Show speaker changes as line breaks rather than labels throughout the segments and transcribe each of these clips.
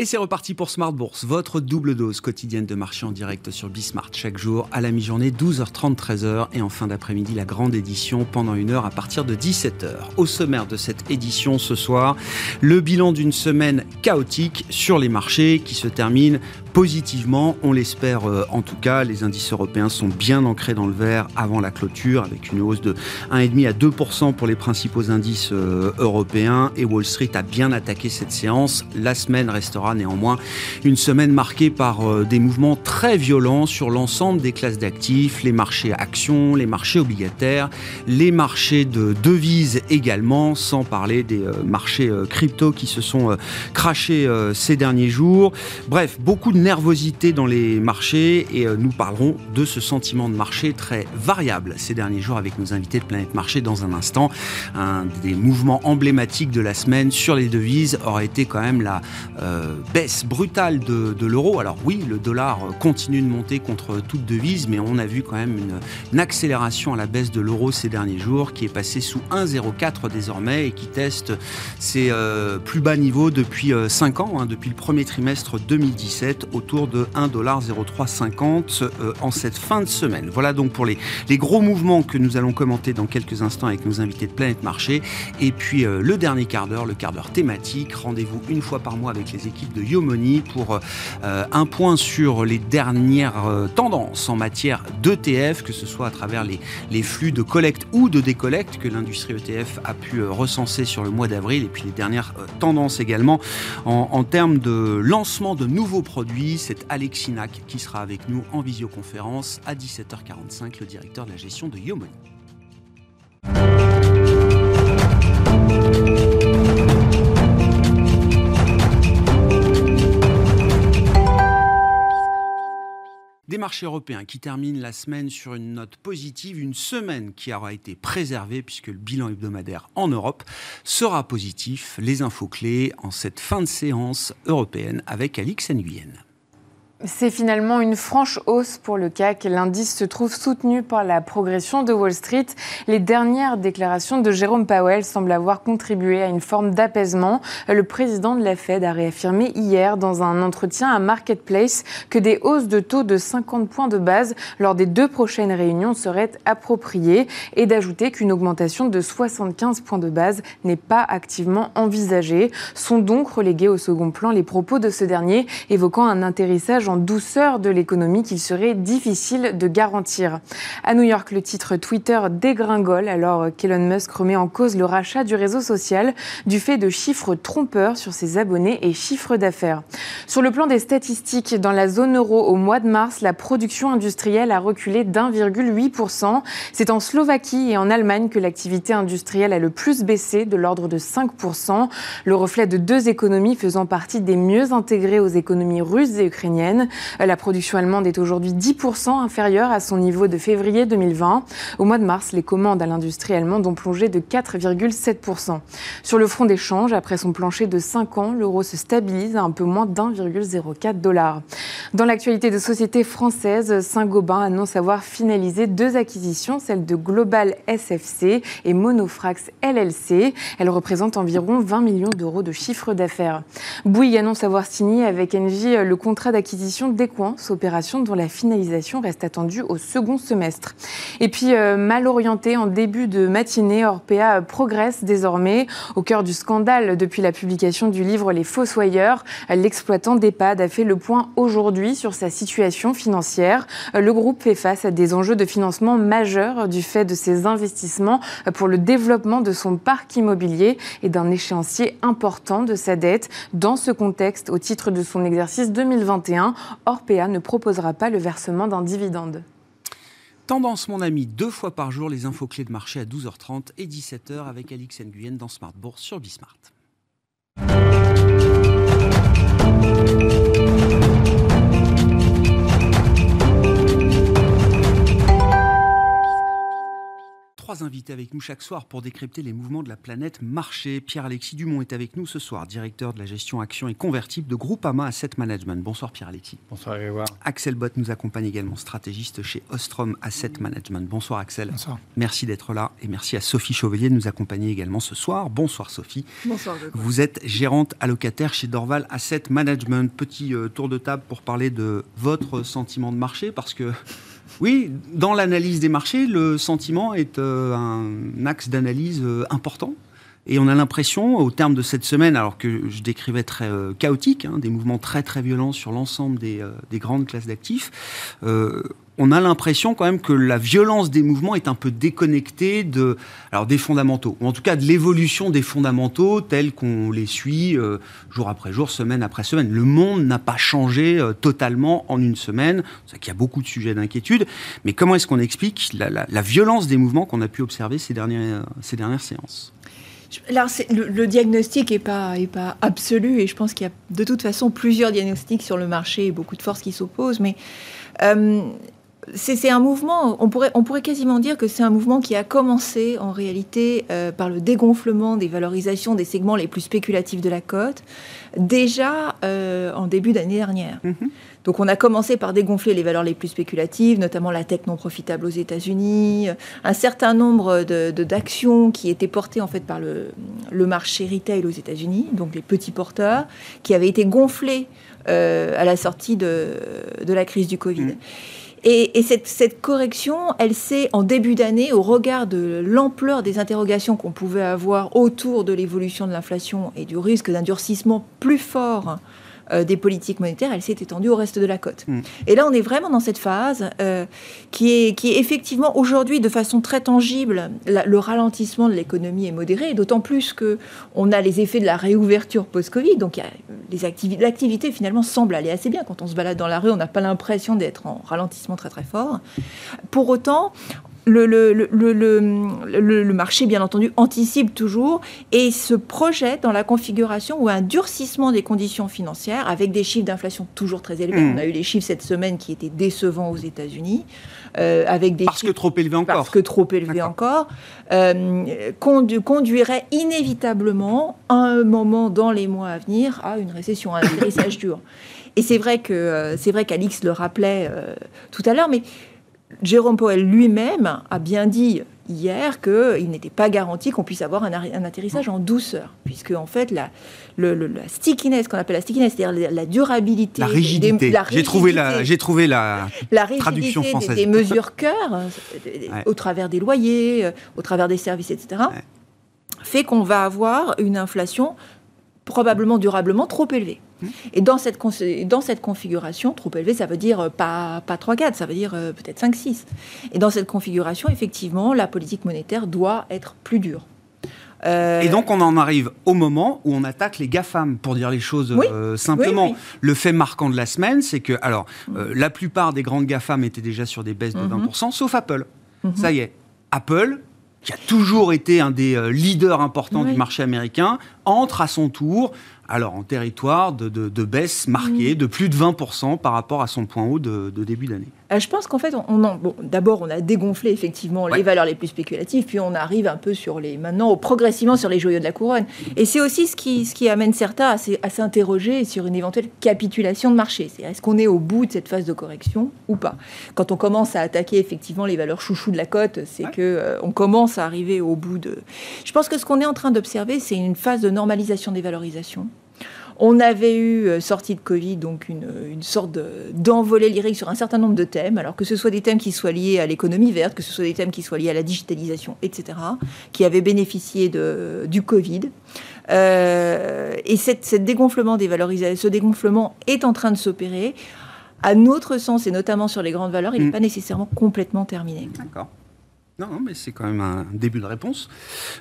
Et c'est reparti pour Smart Bourse, votre double dose quotidienne de marché en direct sur Bismart chaque jour à la mi-journée 12h30 13h et en fin d'après-midi la grande édition pendant une heure à partir de 17h. Au sommaire de cette édition ce soir, le bilan d'une semaine chaotique sur les marchés qui se termine positivement, on l'espère euh, en tout cas. Les indices européens sont bien ancrés dans le vert avant la clôture avec une hausse de 1,5 à 2% pour les principaux indices euh, européens et Wall Street a bien attaqué cette séance. La semaine restera néanmoins une semaine marquée par euh, des mouvements très violents sur l'ensemble des classes d'actifs, les marchés actions, les marchés obligataires, les marchés de devises également, sans parler des marchés crypto qui se sont crachés ces derniers jours. Bref, beaucoup de nervosité dans les marchés et nous parlerons de ce sentiment de marché très variable ces derniers jours avec nos invités de Planète Marché dans un instant. Un des mouvements emblématiques de la semaine sur les devises aurait été quand même la baisse brutale de, l'euro. Alors oui, le dollar continue de monter contre toute devise, mais on a vu quand même une, accélération à la baisse de l'euro ces derniers jours, qui est passé sous 1,04 désormais et qui teste ses euh, plus bas niveaux depuis 5 euh, ans, hein, depuis le premier trimestre 2017, autour de 1,0350 euh, en cette fin de semaine. Voilà donc pour les, les gros mouvements que nous allons commenter dans quelques instants avec nos invités de Planète Marché. Et puis le dernier quart d'heure, le quart d'heure thématique. Rendez-vous une fois par mois avec les équipes de Yomoni pour euh, un point sur les dernières euh, tendances en matière d'ETF, que ce soit à travers les, les, flux de collecte ou de décollecte que l'industrie ETF a pu euh, recenser sur le mois d'avril, et puis les dernières tendances également en, en termes de lancement de nouveaux produits. C'est Alexinac qui sera avec nous en visioconférence à 17h45, le directeur de la gestion de Yomoni. Des marchés européens qui terminent la semaine sur une note positive, une semaine qui aura été préservée puisque le bilan hebdomadaire en Europe sera positif. Les infos clés en cette fin de séance européenne avec Alix Nguyen.
C'est finalement une franche hausse pour le CAC. L'indice se trouve soutenu par la progression de Wall Street. Les dernières déclarations de Jérôme Powell semblent avoir contribué à une forme d'apaisement. Le président de la Fed a réaffirmé hier dans un entretien à Marketplace que des hausses de taux de 50 points de base lors des deux prochaines réunions seraient appropriées et d'ajouter qu'une augmentation de 75 points de base n'est pas activement envisagée. Sont donc relégués au second plan les propos de ce dernier évoquant un atterrissage en douceur de l'économie qu'il serait difficile de garantir. À New York, le titre Twitter dégringole alors qu'Elon Musk remet en cause le rachat du réseau social du fait de chiffres trompeurs sur ses abonnés et chiffres d'affaires. Sur le plan des statistiques, dans la zone euro au mois de mars, la production industrielle a reculé d'1,8%. C'est en Slovaquie et en Allemagne que l'activité industrielle a le plus baissé, de l'ordre de 5%, le reflet de deux économies faisant partie des mieux intégrées aux économies russes et ukrainiennes. La production allemande est aujourd'hui 10% inférieure à son niveau de février 2020. Au mois de mars, les commandes à l'industrie allemande ont plongé de 4,7%. Sur le front des changes, après son plancher de 5 ans, l'euro se stabilise à un peu moins d'1,04 dollar. Dans l'actualité de sociétés françaises, Saint-Gobain annonce avoir finalisé deux acquisitions, celle de Global SFC et Monofrax LLC. Elles représentent environ 20 millions d'euros de chiffre d'affaires. Bouygues annonce avoir signé avec Engie le contrat d'acquisition d'Equance, opération dont la finalisation reste attendue au second semestre. Et puis, euh, mal orienté en début de matinée, Orpea progresse désormais au cœur du scandale depuis la publication du livre Les Fossoyeurs. L'exploitant d'EHPAD a fait le point aujourd'hui sur sa situation financière. Le groupe fait face à des enjeux de financement majeurs du fait de ses investissements pour le développement de son parc immobilier et d'un échéancier important de sa dette. Dans ce contexte, au titre de son exercice 2021, Orpea ne proposera pas le versement d'un dividende.
Tendance, mon ami, deux fois par jour, les infos clés de marché à 12h30 et 17h avec Alix Nguyen dans Smart Bourse sur Bismart. Trois invités avec nous chaque soir pour décrypter les mouvements de la planète marché. Pierre-Alexis Dumont est avec nous ce soir, directeur de la gestion action et convertible de Groupama Asset Management. Bonsoir Pierre-Alexis.
Bonsoir Grégoire.
Axel Bott nous accompagne également, stratégiste chez Ostrom Asset Management. Bonsoir Axel.
Bonsoir.
Merci d'être là et merci à Sophie Chauvelier de nous accompagner également ce soir. Bonsoir Sophie.
Bonsoir.
Vous êtes gérante allocataire chez Dorval Asset Management. Petit euh, tour de table pour parler de votre sentiment de marché parce que oui, dans l'analyse des marchés, le sentiment est euh, un axe d'analyse euh, important. Et on a l'impression, au terme de cette semaine, alors que je décrivais très euh, chaotique, hein, des mouvements très très violents sur l'ensemble des, des, grandes classes d'actifs, on a l'impression quand même que la violence des mouvements est un peu déconnectée des fondamentaux, ou en tout cas de l'évolution des fondamentaux tels qu'on les suit euh, jour après jour, semaine après semaine. Le monde n'a pas changé euh, totalement en une semaine, c'est qu'il y a beaucoup de sujets d'inquiétude, mais comment est-ce qu'on explique la, violence des mouvements qu'on a pu observer ces ces dernières séances?
Alors, le, diagnostic n'est pas, est pas absolu et je pense qu'il y a de toute façon plusieurs diagnostics sur le marché et beaucoup de forces qui s'opposent. Mais euh, c'est un mouvement, on pourrait, quasiment dire que c'est un mouvement qui a commencé en réalité euh, par le dégonflement des valorisations des segments les plus spéculatifs de la cote, déjà euh, en début d'année dernière. Mhm. Donc on a commencé par dégonfler les valeurs les plus spéculatives, notamment la tech non profitable aux États-Unis, un certain nombre d'actions qui étaient portées en fait par le, marché retail aux États-Unis, donc les petits porteurs, qui avaient été gonflés euh, à la sortie de, la crise du Covid. Mhm. Et, cette, correction, elle s'est en début d'année, au regard de l'ampleur des interrogations qu'on pouvait avoir autour de l'évolution de l'inflation et du risque d'un durcissement plus fort euh, des politiques monétaires, elle s'est étendue au reste de la côte. Mm. Et là, on est vraiment dans cette phase euh, qui, est, qui est effectivement aujourd'hui, de façon très tangible, le ralentissement de l'économie est modéré, d'autant plus que on a les effets de la réouverture post-Covid. Donc, l'activité finalement semble aller assez bien. Quand on se balade dans la rue, on n'a pas l'impression d'être en ralentissement très très fort. Pour autant, le, le, le, le, marché, bien entendu, anticipe toujours et se projette dans la configuration où un durcissement des conditions financières, avec des chiffres d'inflation toujours très élevés. Hmm. On a eu les chiffres cette semaine qui étaient décevants aux États-Unis.
Euh, avec des parce que trop élevé encore.
Parce que trop élevé encore, euh, conduirait inévitablement, à un moment dans les mois à venir, à une récession, à un atterrissage dur. Et c'est vrai que euh, c'est vrai qu'Alix le rappelait tout à l'heure, mais Jérôme Powell lui-même a bien dit hier qu'il n'était pas garanti qu'on puisse avoir un, atterrissage en douceur, puisque en fait la, le, stickiness, qu'on appelle la stickiness, c'est-à-dire la, durabilité,
la rigidité. j'ai trouvé la, j'ai trouvé la, la traduction française.
Des, mesures cœur, euh, au travers des loyers, euh, au travers des services, etc., fait qu'on va avoir une inflation probablement durablement trop élevée. Et dans cette, dans cette configuration, trop élevée, ça veut dire euh, pas, pas 3-4, ça veut dire euh, peut-être 5-6. Et dans cette configuration, effectivement, la politique monétaire doit être plus dure.
Euh, Et donc on en arrive au moment où on attaque les GAFAM, pour dire les choses simplement. Le fait marquant de la semaine, c'est que alors la plupart des grandes GAFAM étaient déjà sur des baisses de 20%, mhm. sauf Apple. Mhm. Ça y est, Apple, qui a toujours été un des leaders importants du marché américain, entre à son tour alors en territoire de, baisse marquée de plus de 20% par rapport à son point haut de début d'année.
Euh, je pense qu'en fait, on, bon, d'abord, on a dégonflé effectivement les valeurs les plus spéculatives, puis on arrive un peu sur les, maintenant, progressivement sur les joyaux de la couronne. Et c'est aussi ce qui, ce qui amène certains à, s'interroger sur une éventuelle capitulation de marché. C'est est-ce qu'on est au bout de cette phase de correction ou pas? Quand on commence à attaquer effectivement les valeurs chouchou de la cote, c'est qu'on que euh, on commence à arriver au bout de. Je pense que ce qu'on est en train d'observer, c'est une phase de normalisation des valorisations. On avait eu, euh, sortie de Covid, donc une, sorte d'envolée lyrique sur un certain nombre de thèmes, alors que ce soit des thèmes qui soient liés à l'économie verte, que ce soit des thèmes qui soient liés à la digitalisation, etc., qui avaient bénéficié de, du Covid. Euh, et cette, cette dégonflement des valorisations, ce dégonflement est en train de s'opérer. À notre sens, et notamment sur les grandes valeurs, il n'est mm. pas nécessairement complètement terminé.
D'accord. Non, mais c'est quand même un début de réponse.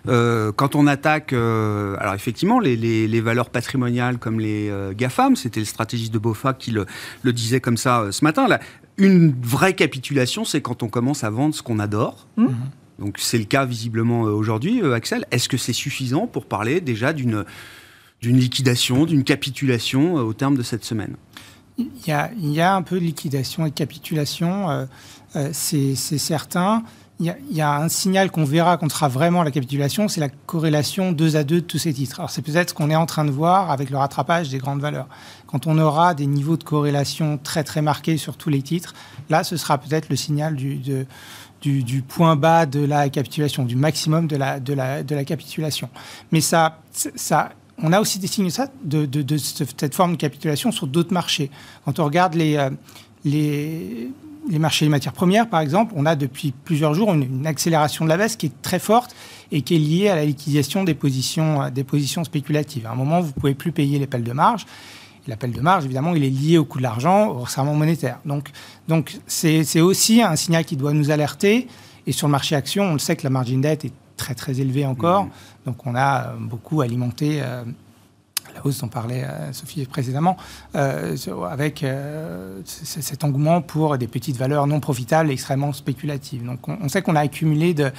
Euh, quand on attaque, euh, alors effectivement, les, valeurs patrimoniales comme les euh, GAFAM, c'était le stratégiste de BOFA qui le, disait comme ça ce matin. Là, une vraie capitulation, c'est quand on commence à vendre ce qu'on adore. Mmh. Donc c'est le cas visiblement aujourd'hui, Axel. Est-ce que c'est suffisant pour parler déjà d'une d'une liquidation, d'une capitulation au terme de cette semaine?
Il y, a, il y, a, un peu de liquidation et de capitulation, c'est certain. Il y, a un signal qu'on verra quand sera vraiment la capitulation, c'est la corrélation 2 à 2 de tous ces titres. Alors c'est peut-être ce qu'on est en train de voir avec le rattrapage des grandes valeurs. Quand on aura des niveaux de corrélation très très marqués sur tous les titres, là ce sera peut-être le signal du, point bas de la capitulation, du maximum de la, capitulation. Mais ça, on a aussi des signes de, cette forme de capitulation sur d'autres marchés. Quand on regarde les, euh, les les marchés des matières premières, par exemple, on a depuis plusieurs jours une, accélération de la baisse qui est très forte et qui est liée à la liquidation des positions, euh, des positions spéculatives. À un moment, vous ne pouvez plus payer les pelles de marge. L'appel de marge, évidemment, il est lié au coût de l'argent, au resserrement monétaire. Donc, donc c'est aussi un signal qui doit nous alerter. Et sur le marché action, on le sait que la margin dette est très très élevée encore. Mmh. Donc, on a beaucoup alimenté euh, la hausse dont parlait euh, Sophie précédemment, euh, avec euh, cet engouement pour des petites valeurs non profitables extrêmement spéculatives. Donc on, sait qu'on a accumulé de,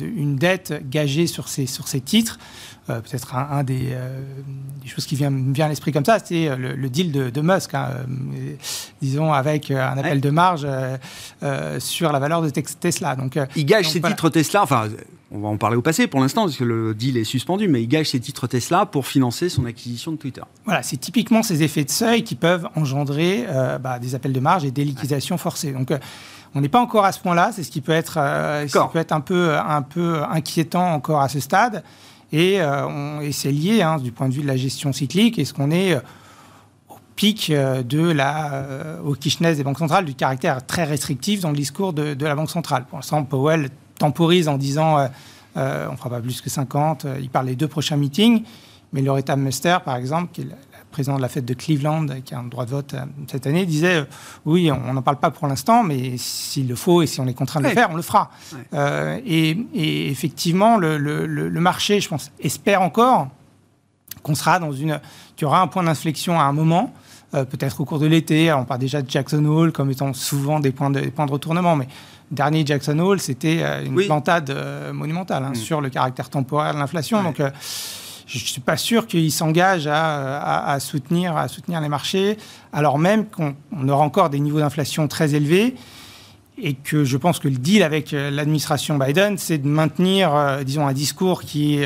une dette gagée sur ces, sur ces titres. Peut-être un, des, choses qui vient, me vient à l'esprit comme ça, c'est le, deal de, Musk, hein, disons avec un appel de marge sur la valeur de Tesla.
Donc, il gage ces titres Tesla, enfin on va en parler au passé pour l'instant, parce que le deal est suspendu, mais il gage ses titres Tesla pour financer son acquisition de Twitter.
Voilà, c'est typiquement ces effets de seuil qui peuvent engendrer euh, bah, des appels de marge et des liquidations forcées. Donc, euh, on n'est pas encore à ce point-là, c'est ce qui peut être, euh, peut être un, peu, un peu inquiétant encore à ce stade. Et, c'est lié, hein, du point de vue de la gestion cyclique, est-ce qu'on est au pic de la, au des banques centrales, du caractère très restrictif dans le discours de, de la Banque centrale? Pour l'instant, Powell temporise en disant euh, euh, on ne fera pas plus que 50. Euh, il parle des deux prochains meetings. Mais Loretta Muster, par exemple, qui est la présidente de la fête de Cleveland, qui a un droit de vote cette année, disait oui, on n'en parle pas pour l'instant, mais s'il le faut et si on est contraint de le faire, on le fera. et, effectivement, le, marché, je pense, espère encore qu'on sera dans une, qu'il y aura un point d'inflexion à un moment. peut-être au cours de l'été. On parle déjà de Jackson Hole comme étant souvent des points de, des points de retournement, mais dernier Jackson Hole, c'était euh, une plantade euh, monumentale hein, mm. sur le caractère temporaire de l'inflation. Donc, euh, je ne suis pas sûr qu'il s'engage à, soutenir, à soutenir les marchés, alors même qu'on aura encore des niveaux d'inflation très élevés et que je pense que le deal avec l'administration Biden, c'est de maintenir, disons, un discours qui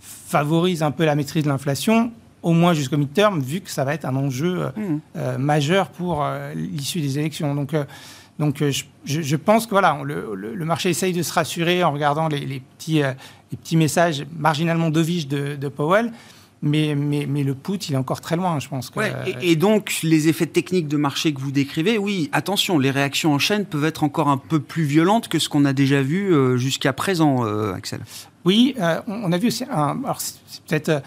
favorise un peu la maîtrise de l'inflation, au moins jusqu'au midterm, vu que ça va être un enjeu mm. majeur pour l'issue des élections. Donc, donc euh, je, pense que voilà, le, marché essaye de se rassurer en regardant les, petits, euh, les petits messages marginalement dovish de, de Powell. Mais, mais, mais, le put, il est encore très loin, je pense.
Que... et, donc, les effets techniques de marché que vous décrivez, oui, attention, les réactions en chaîne peuvent être encore un peu plus violentes que ce qu'on a déjà vu euh, jusqu'à présent, Axel.
Oui, on a vu aussi, un, alors c'est peut-être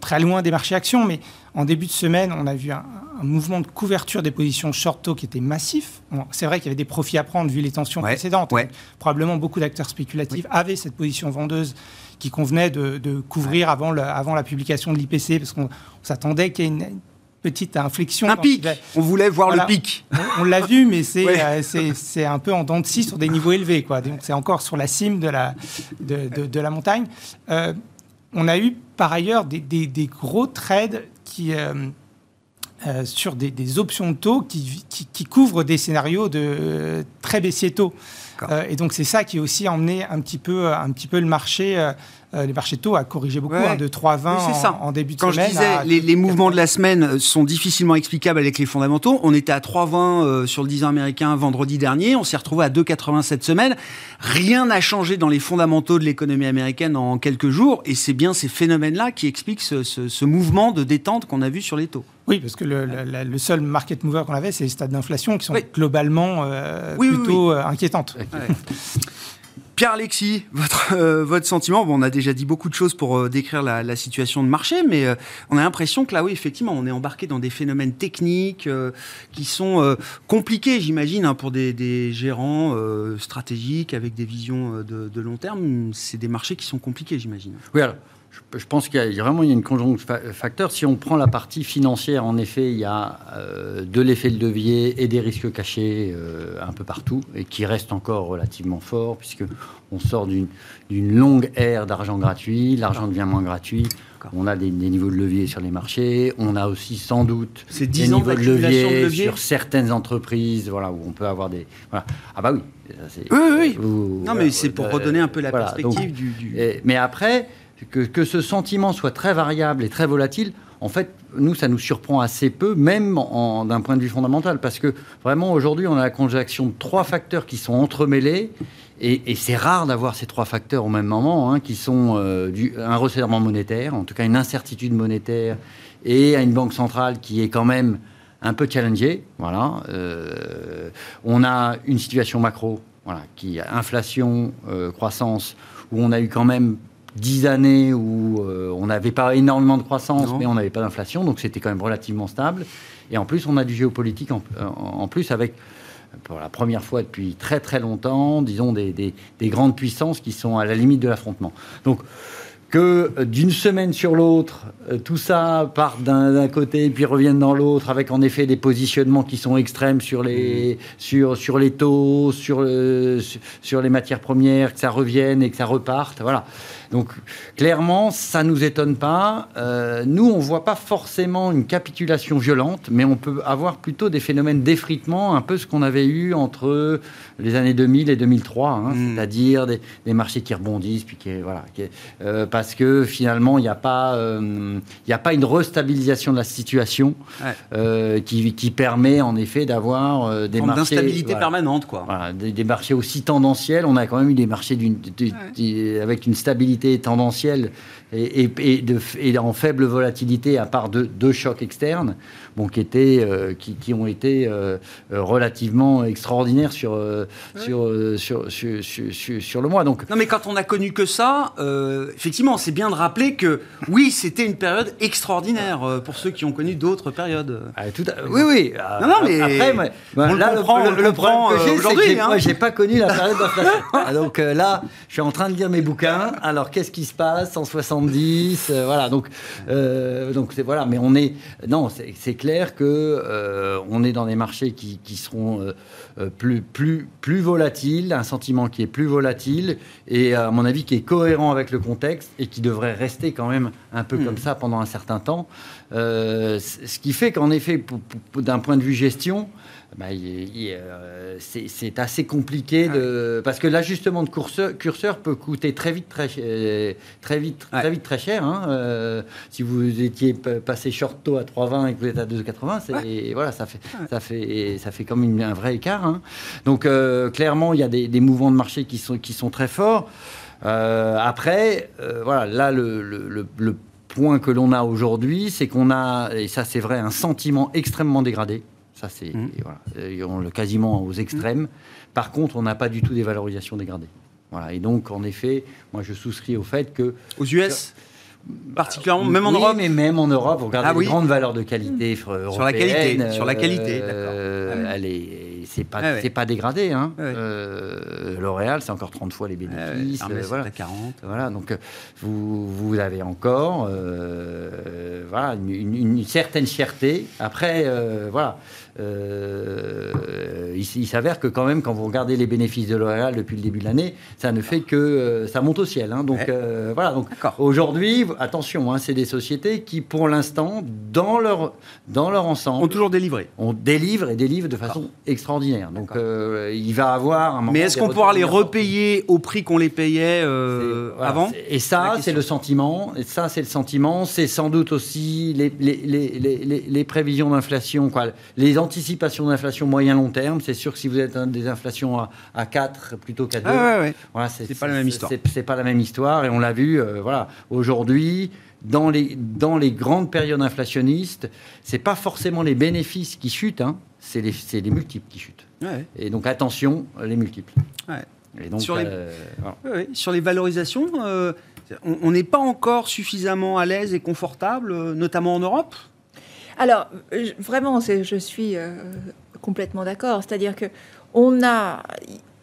très loin des marchés actions, mais en début de semaine, on a vu un, mouvement de couverture des positions short-to qui était massif. c'est vrai qu'il y avait des profits à prendre vu les tensions précédentes. Probablement beaucoup d'acteurs spéculatifs avaient cette position vendeuse qui convenait de, couvrir avant, avant, la publication de l'IPC parce qu'on s'attendait qu'il y ait une, petite inflexion.
Un pic. On voulait voir le pic.
On, l'a vu, mais euh, c'est un peu en dents de scie sur des niveaux élevés. Quoi. Donc c'est encore sur la cime de la, de, la montagne. Euh, on a eu par ailleurs des, des gros trades qui, euh, euh, sur des, options de taux qui, qui, couvrent des scénarios de très baissiers taux. Euh, et donc c'est ça qui a aussi emmené un petit peu, un petit peu le marché euh, les marchés taux a corrigé beaucoup, hein, de 3,20 en, en, début de
Quand
semaine.
Quand je disais, les, mouvements de la semaine euh, sont difficilement explicables avec les fondamentaux. On était à 3,20 euh, sur le 10 ans américain vendredi dernier. On s'est retrouvé à 2,80 cette semaine. Rien n'a changé dans les fondamentaux de l'économie américaine en quelques jours. Et c'est bien ces phénomènes-là qui expliquent ce, mouvement de détente qu'on a vu sur les taux.
Oui, parce que le, seul market mover qu'on avait, c'est les stades d'inflation qui sont globalement plutôt inquiétantes.
Pierre-Alexis, votre, euh, votre sentiment, bon, on a déjà dit beaucoup de choses pour euh, décrire la, situation de marché, mais euh, on a l'impression que là, oui, effectivement, on est embarqué dans des phénomènes techniques qui sont compliqués, j'imagine, hein, pour des, gérants stratégiques avec des visions de, long terme. C'est des marchés qui sont compliqués, j'imagine.
Oui, alors, je pense qu'il y a vraiment il y a une conjonction de facteurs. Si on prend la partie financière, en effet, il y a euh, de l'effet de levier et des risques cachés euh, un peu partout et qui restent encore relativement forts puisque on sort d'une longue ère d'argent gratuit, l'argent devient moins gratuit. On a des, niveaux de levier sur les marchés. On a aussi sans doute
des niveaux de levier,
sur certaines entreprises, voilà, où on peut avoir des. Voilà. Ah bah oui.
oui, oui. non, mais c'est pour redonner un peu la perspective du.
mais après, que, ce sentiment soit très variable et très volatile, en fait, nous, ça nous surprend assez peu, même d'un point de vue fondamental, parce que vraiment, aujourd'hui, on a la conjonction de trois facteurs qui sont entremêlés, et, c'est rare d'avoir ces trois facteurs au même moment, hein, qui sont euh, un resserrement monétaire, en tout cas une incertitude monétaire, et à une banque centrale qui est quand même un peu challengée. Voilà. Euh, on a une situation macro, voilà, qui inflation, euh, croissance, où on a eu quand même dix années où euh, on n'avait pas énormément de croissance, mais on n'avait pas d'inflation, donc c'était quand même relativement stable. Et en plus, on a du géopolitique en, plus avec, pour la première fois depuis très très longtemps, disons, des, des grandes puissances qui sont à la limite de l'affrontement. Donc, que euh, d'une semaine sur l'autre, euh, tout ça part d'un côté puis revienne dans l'autre, avec en effet des positionnements qui sont extrêmes sur les, mmh. sur, sur les taux, sur, sur les matières premières, que ça revienne et que ça reparte. Voilà. Donc clairement, ça ne nous étonne pas. Euh, nous, on ne voit pas forcément une capitulation violente, mais on peut avoir plutôt des phénomènes d'effritement, un peu ce qu'on avait eu entre les années 2000 et 2003, hein, hmm. c'est-à-dire des, marchés qui rebondissent, puis qui, voilà, euh, parce que finalement, il n'y a, pas, euh, a pas une restabilisation de la situation qui, permet en effet d'avoir des marchés...
d'instabilité permanente, quoi.
des, marchés aussi tendanciels. On a quand même eu des marchés avec une stabilité tendancielle et, et, de, et, en faible volatilité à part de deux chocs externes, bon, qui, étaient, euh, qui, qui, ont été euh, relativement extraordinaires sur, euh, sur, sur, sur, sur, le mois. Donc,
non, mais quand on a connu que ça, effectivement, c'est bien de rappeler que oui, c'était une période extraordinaire pour ceux qui ont connu d'autres périodes.
Ah, tout oui, oui.
Non, non, mais
après,
on là, le, prend, le, le, problème que
que hein. moi, j'ai pas connu la période d'inflation. Ah, donc là, je suis en train de lire mes bouquins. Alors, qu'est-ce qui se passe en 70 Voilà, donc, donc c'est voilà, mais on est non, c'est clair que euh, on est dans des marchés qui, seront euh, euh, plus, plus, plus volatiles, un sentiment qui est plus volatile et à mon avis qui est cohérent avec le contexte et qui devrait rester quand même un peu comme hmm. ça pendant un certain temps. ce qui fait qu'en effet, d'un point de vue gestion, bah, euh, c'est assez compliqué de, parce que l'ajustement de curseur, curseur, peut coûter très vite très, très vite très vite très cher. Hein. Euh, si vous étiez passé short taux à 3,20 et que vous êtes à 2,80, voilà ça fait ça fait ça fait comme un vrai écart. Hein. Donc euh, clairement il y a des, mouvements de marché qui sont qui sont très forts. après voilà là le, le, le point que l'on a aujourd'hui, c'est qu'on a, et ça c'est vrai, un sentiment extrêmement dégradé ça, c'est mmh. voilà, quasiment aux extrêmes. Par contre, on n'a pas du tout des valorisations dégradées. Voilà. Et donc, en effet, moi, je souscris au fait que
aux US particulièrement, même en Europe
mais même en Europe, vous regardez ah les grandes valeurs de qualité mmh.
Sur la qualité, sur la qualité,
euh, Elle est c'est pas, ah c'est pas dégradé. Hein. Ah euh, L'Oréal, c'est encore 30 fois les bénéfices.
Ah euh, voilà. 40.
Voilà, donc euh, vous, vous avez encore voilà, une, certaine fierté. Après, voilà. Il, s'avère que quand même, quand vous regardez les bénéfices de L'Oréal depuis le début de l'année, ça ne fait que ça monte au ciel. Hein. donc voilà. Donc aujourd'hui, attention, hein, c'est des sociétés qui, pour l'instant, dans leur dans leur ensemble,
ont toujours délivré.
On délivre et délivrent de façon extraordinaire donc euh, il va avoir un
Mais est-ce qu'on pourra les repayer au prix qu'on les payait euh, avant?
Et ça, c'est le sentiment. Et ça, c'est le sentiment. C'est sans doute aussi les, les, les, prévisions d'inflation. Les anticipations d'inflation moyen-long terme. C'est sûr que si vous êtes des inflations à, à 4 plutôt qu'à 2,
ah voilà, c'est pas la même histoire.
C'est pas la même histoire. Et on l'a vu, euh, voilà, aujourd'hui dans les, dans les grandes périodes inflationnistes, c'est pas forcément les bénéfices qui chutent, hein, c'est les, les, multiples qui chutent. Et donc attention, les multiples.
Et donc, sur, les, euh, sur, les, valorisations, euh, on n'est pas encore suffisamment à l'aise et confortable, notamment en Europe?
Alors, vraiment, je suis complètement d'accord. C'est-à-dire que on a,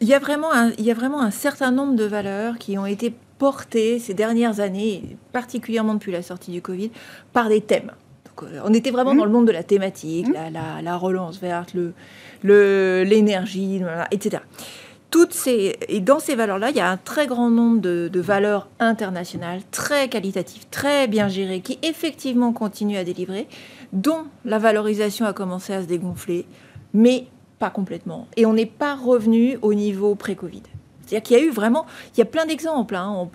il y a vraiment un, il y a vraiment un certain nombre de valeurs qui ont été porté ces dernières années, particulièrement depuis la sortie du Covid, par des thèmes. Euh, on était vraiment mmh. dans le monde de la thématique, mmh. la, relance verte, l'énergie, le, etc. Toutes ces, et dans ces valeurs-là, il y a un très grand nombre de, valeurs internationales, très qualitatives, très bien gérées, qui effectivement continuent à délivrer, dont la valorisation a commencé à se dégonfler, mais pas complètement. Et on n'est pas revenu au niveau pré-Covid. C'est-à-dire qu'il y a eu vraiment, il y a plein d'exemples. Hein.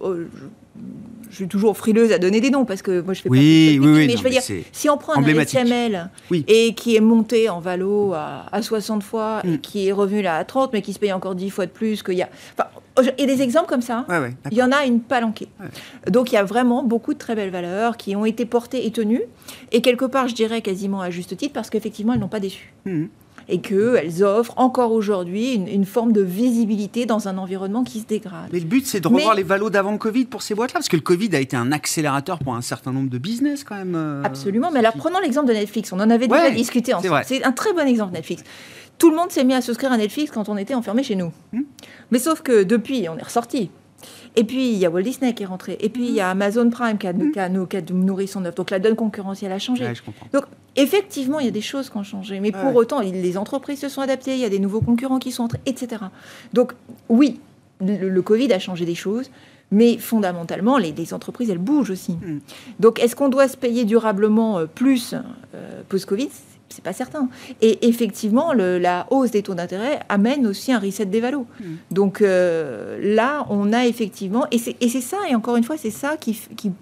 Je suis toujours frileuse à donner des noms parce que moi je fais
pas oui, oui,
mais je veux dire, si on prend un SML et qui est monté en valo à, 60 fois et mm. qui est revenu là à 30 mais qui se paye encore 10 fois de plus qu'il y a et des exemples comme ça, il y en a une palanquée. Donc il y a vraiment beaucoup de très belles valeurs qui ont été portées et tenues, et quelque part je dirais quasiment à juste titre parce qu'effectivement elles n'ont pas déçu. Mm et qu'elles offrent encore aujourd'hui une, forme de visibilité dans un environnement qui se dégrade.
Mais le but, c'est de revoir les valos d'avant Covid pour ces boîtes-là, parce que le Covid a été un accélérateur pour un certain nombre de business quand même. Euh,
Absolument, mais alors prenons l'exemple de Netflix, on en avait déjà discuté ensemble. C'est un très bon exemple Netflix. Tout le monde s'est mis à souscrire à Netflix quand on était enfermé chez nous. Hmm. Mais sauf que depuis, on est ressorti. Et puis, il y a Walt Disney qui est rentré. Et puis, il y a Amazon Prime qui a, qui a, nourri son œuvre. Donc, la donne concurrentielle a changé. Donc, effectivement, il y a des choses qui ont changé. Mais pour autant, les entreprises se sont adaptées. Il y a des nouveaux concurrents qui sont entrés, etc. Donc, oui, le, Covid a changé des choses. Mais fondamentalement, les, entreprises, elles bougent aussi. Hmm. Donc, est-ce qu'on doit se payer durablement euh, plus euh, post-Covid? C'est pas certain. Et effectivement, la hausse des taux d'intérêt amène aussi un reset des valos. Hmm. Donc euh, là, on a effectivement, et c'est ça, et encore une fois, c'est ça qui,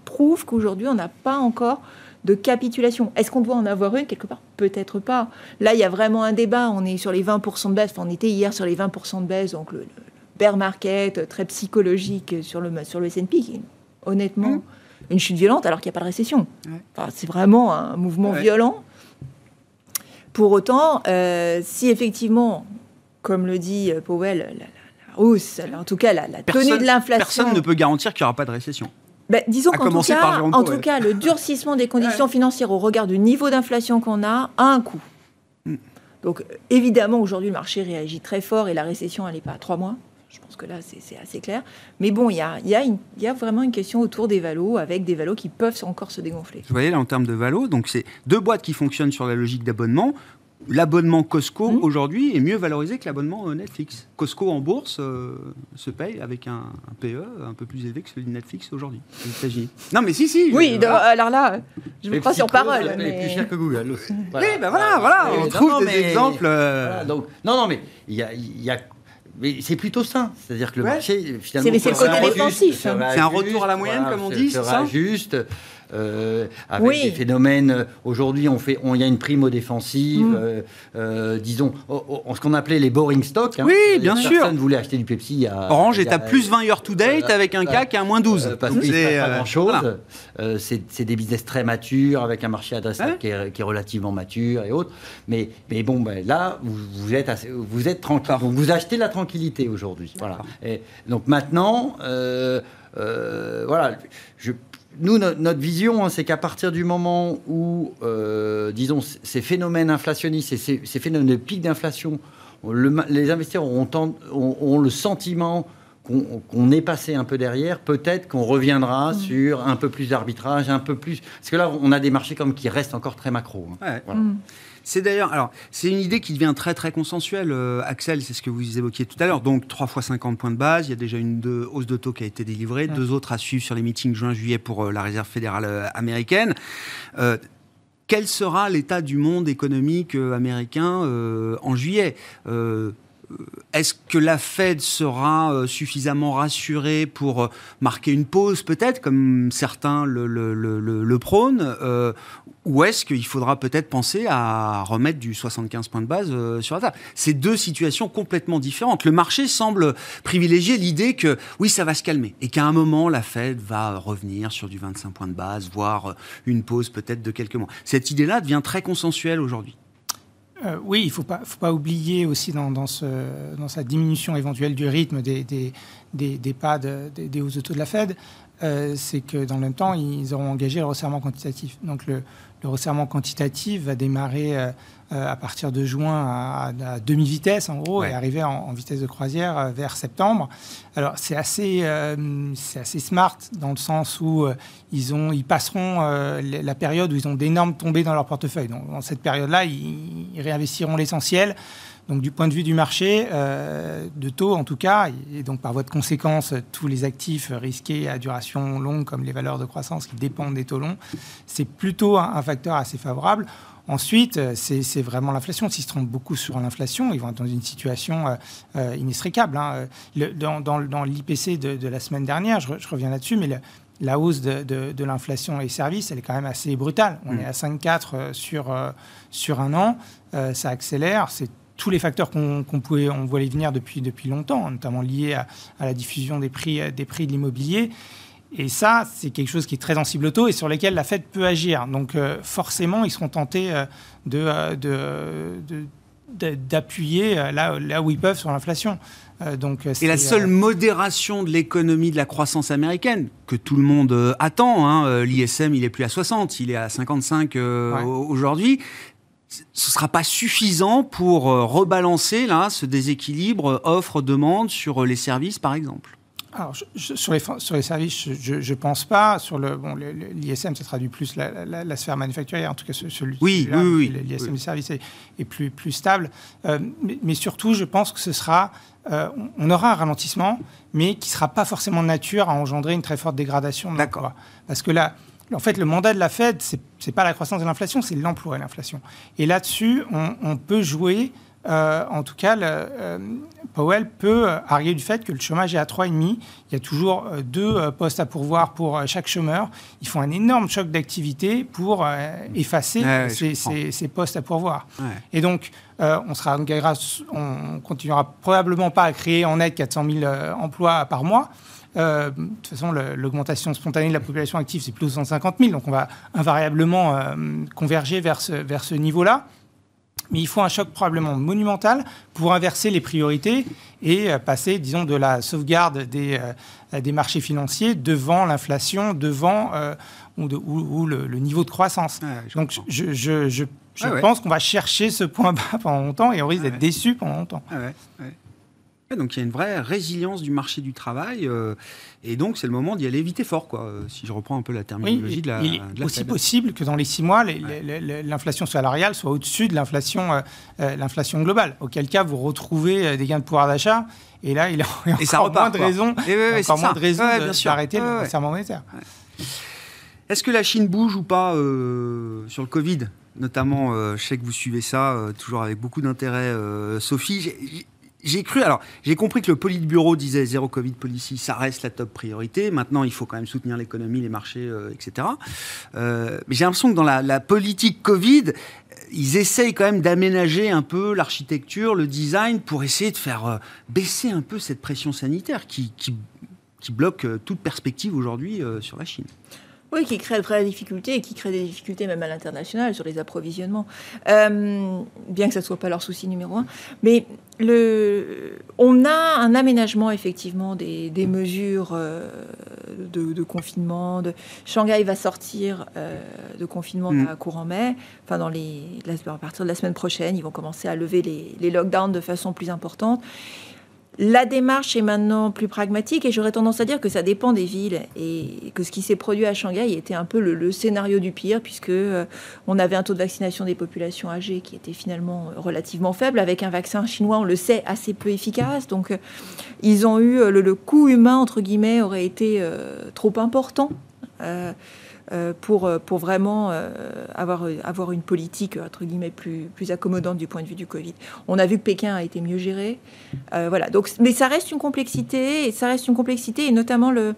prouve qu'aujourd'hui, on n'a pas encore de capitulation. Est-ce qu'on doit en avoir une quelque part? Peut-être pas. Là, il y a vraiment un débat. On est sur les 20% de baisse. Enfin, on était hier sur les 20% de baisse, donc le, bear market très psychologique sur le, sur le S&P, qui est honnêtement hmm. une chute violente alors qu'il n'y a pas de récession. c'est vraiment un mouvement violent. Pour autant, euh, si effectivement, comme le dit euh, Powell, la, hausse, en tout cas la, tenue de l'inflation...
Personne ne peut garantir qu'il n'y aura pas de récession.
Ben, disons qu'en tout, cas, en tout cas, le durcissement des conditions financières au regard du niveau d'inflation qu'on a a un coût. Hmm. Donc évidemment, aujourd'hui, le marché réagit très fort et la récession, elle n'est pas à trois mois. Pense que là, c'est assez clair. Mais bon, il y a, y, a y a, vraiment une question autour des valos, avec des valos qui peuvent encore se dégonfler.
Vous voyez, là, en termes de valos, donc c'est deux boîtes qui fonctionnent sur la logique d'abonnement l'abonnement Costco mmh. aujourd'hui est mieux valorisé que l'abonnement euh, Netflix. Costco en bourse euh, se paye avec un, PE un peu plus élevé que celui de Netflix aujourd'hui Non mais si si.
Oui, alors là, je me crois sur parole.
Mais... plus cher que Google.
Oui, ben voilà, voilà, on trouve des exemples. Euh,
donc, non, non, mais il y a, y a mais c'est plutôt ça. C'est-à-dire que le marché, finalement,
c'est le côté défensif.
C'est un retour à la moyenne, comme on dit,
c'est ça juste. Euh, avec des phénomènes. Euh, aujourd'hui, on fait, il y a une prime défensive, mm. euh, disons, ce qu'on appelait les boring stocks.
Hein. Oui, bien sûr.
Personne voulait acheter du Pepsi. À,
Orange est à plus 20 year to date avec un CAC à moins 12.
parce qu'il ne pas grand-chose. c'est des business très matures avec un marché adressable qui, est, relativement mature et autres. Mais, mais bon, ben, là, vous, êtes vous êtes tranquille. Donc vous achetez la tranquillité aujourd'hui. Voilà. Et donc maintenant, voilà, je nous, notre vision, hein, c'est qu'à partir du moment où, euh, disons, ces phénomènes inflationnistes et ces, phénomènes de pic d'inflation, les investisseurs ont, le sentiment qu'on est passé un peu derrière, peut-être qu'on reviendra mmh. sur un peu plus d'arbitrage, un peu plus... Parce que là, on a des marchés comme qui restent encore très macro.
Hein. Mmh. C'est d'ailleurs, alors, c'est une idée qui devient très très consensuelle, euh, Axel, c'est ce que vous évoquiez tout à l'heure. Donc, 3 fois 50 points de base, il y a déjà une hausse de taux qui a été délivrée, deux autres à suivre sur les meetings juin-juillet pour euh, la Réserve fédérale euh, américaine. quel sera l'état du monde économique américain en juillet? Est-ce que la Fed sera suffisamment rassurée pour marquer une pause, peut-être, comme certains le, prônent, ou est-ce qu'il faudra peut-être penser à remettre du 75 points de base euh, sur la table? C'est deux situations complètement différentes. Le marché semble privilégier l'idée que oui, ça va se calmer et qu'à un moment, la Fed va revenir sur du 25 points de base, voire euh, une pause peut-être de quelques mois. Cette idée-là devient très consensuelle aujourd'hui.
Euh, oui, il ne faut pas, oublier aussi dans, sa diminution éventuelle du rythme des, pas des hausses de taux de la Fed, c'est que dans le même temps, ils auront engagé le resserrement quantitatif. Le resserrement quantitatif va démarrer euh, à partir de juin à, demi-vitesse en gros et arriver en, vitesse de croisière euh, vers septembre. Alors c'est assez, euh, c'est assez smart dans le sens où ils, ont, ils passeront la période où ils ont d'énormes tombées dans leur portefeuille. Donc dans cette période-là, ils, réinvestiront l'essentiel. Donc du point de vue du marché, de taux en tout cas, et donc par voie de conséquence, tous les actifs risqués à duration longue, comme les valeurs de croissance qui dépendent des taux longs, c'est plutôt un facteur assez favorable. Ensuite, euh, c'est vraiment l'inflation. S'ils se trompent beaucoup sur l'inflation, ils vont être dans une situation euh, euh inextricable. Hein. dans, l'IPC de, la semaine dernière, je, reviens là-dessus, mais la hausse de, l'inflation et services, elle est quand même assez brutale. On est à 5,4 euh, sur, sur un an. ça accélère. C'est tous les facteurs qu'on pouvait, on voulait venir depuis, depuis longtemps, notamment liés à, à la diffusion des prix, des prix de l'immobilier. Et ça, c'est quelque chose qui est très sensible au taux et sur lequel la Fed peut agir. Donc euh, forcément, ils seront tentés euh, euh, de, d'appuyer là, là où ils peuvent sur l'inflation.
donc, et la seule modération de l'économie de la croissance américaine, que tout le monde attend, hein, l'ISM il est plus à 60, il est à 55 aujourd'hui, ce ne sera pas suffisant pour rebalancer là, ce déséquilibre offre-demande sur les services par exemple?
Alors, sur, les, sur les services, je ne pense pas. Sur le, bon, l'ISM, ça traduit plus la, sphère manufacturière, en tout cas celui
oui, oui, oui,
L'ISM oui. des services est, plus, plus stable. Euh, mais, surtout, je pense que ce sera. Euh, on aura un ralentissement, mais qui ne sera pas forcément de nature à engendrer une très forte dégradation l'emploi. Parce que là, en fait, le mandat de la Fed, ce n'est pas la croissance de l'inflation, c'est l'emploi et l'inflation. Et là-dessus, on, on, peut jouer euh, en tout cas, euh, Powell peut arguer du fait que le chômage est à 3,5. Il y a toujours euh, deux postes à pourvoir pour chaque chômeur. Il faut un énorme choc d'activité pour effacer ces, postes à pourvoir. Et donc, on sera on continuera probablement pas à créer en net 400 000 emplois par mois. De toute façon, l'augmentation spontanée de la population active, c'est plus de 150 000. Donc, on va invariablement converger vers vers ce niveau-là mais il faut un choc probablement monumental pour inverser les priorités et euh, passer, disons, de la sauvegarde des, euh, des marchés financiers devant l'inflation, devant euh, ou, le, niveau de croissance. Donc, je, je, je, pense qu'on va chercher ce point bas pendant longtemps et on risque d'être déçu pendant longtemps.
Donc il y a une vraie résilience du marché du travail. Et donc, c'est le moment d'y aller vite fort, quoi, euh, si je reprends un peu la terminologie de la.
Il est aussi possible que dans les six mois, l'inflation salariale soit au-dessus de l'inflation, euh, euh, globale. Auquel cas, vous retrouvez des gains de pouvoir d'achat. Et là, il y a
et ça repart,
moins de raisons, encore d'arrêter le resserrement monétaire.
Est-ce que la Chine bouge ou pas sur le Covid? Notamment, je sais que vous suivez ça toujours avec beaucoup d'intérêt, Sophie j'ai cru, alors j'ai compris que le Politburo disait zéro Covid policy, ça reste la top priorité. Maintenant, il faut quand même soutenir l'économie, les marchés, euh, etc. Euh, mais j'ai l'impression que dans la, politique Covid, ils essayent quand même d'aménager un peu l'architecture, le design, pour essayer de faire euh, baisser un peu cette pression sanitaire qui, qui bloque toute perspective aujourd'hui sur la Chine.
Oui, qui crée de vraies difficultés et qui crée des difficultés même à l'international sur les approvisionnements, euh, bien que ce ne soit pas leur souci numéro un. Mais le, on a un aménagement effectivement des, des mesures euh, de, de, confinement. De, Shanghai va sortir euh, de confinement mm. à courant mai. Enfin, dans les, à partir de la semaine prochaine, ils vont commencer à lever les, les lockdowns de façon plus importante. La démarche est maintenant plus pragmatique et j'aurais tendance à dire que ça dépend des villes et que ce qui s'est produit à Shanghai était un peu le, scénario du pire puisque euh, on avait un taux de vaccination des populations âgées qui était finalement euh, relativement faible avec un vaccin chinois, on le sait, assez peu efficace. Donc euh, ils ont eu le, coût humain entre guillemets aurait été trop important. Euh, pour, euh, pour vraiment euh, avoir, avoir une politique entre guillemets plus, plus accommodante du point de vue du Covid. On a vu que Pékin a été mieux géré. voilà. Donc, mais ça reste une complexité, et ça reste une complexité, et notamment le.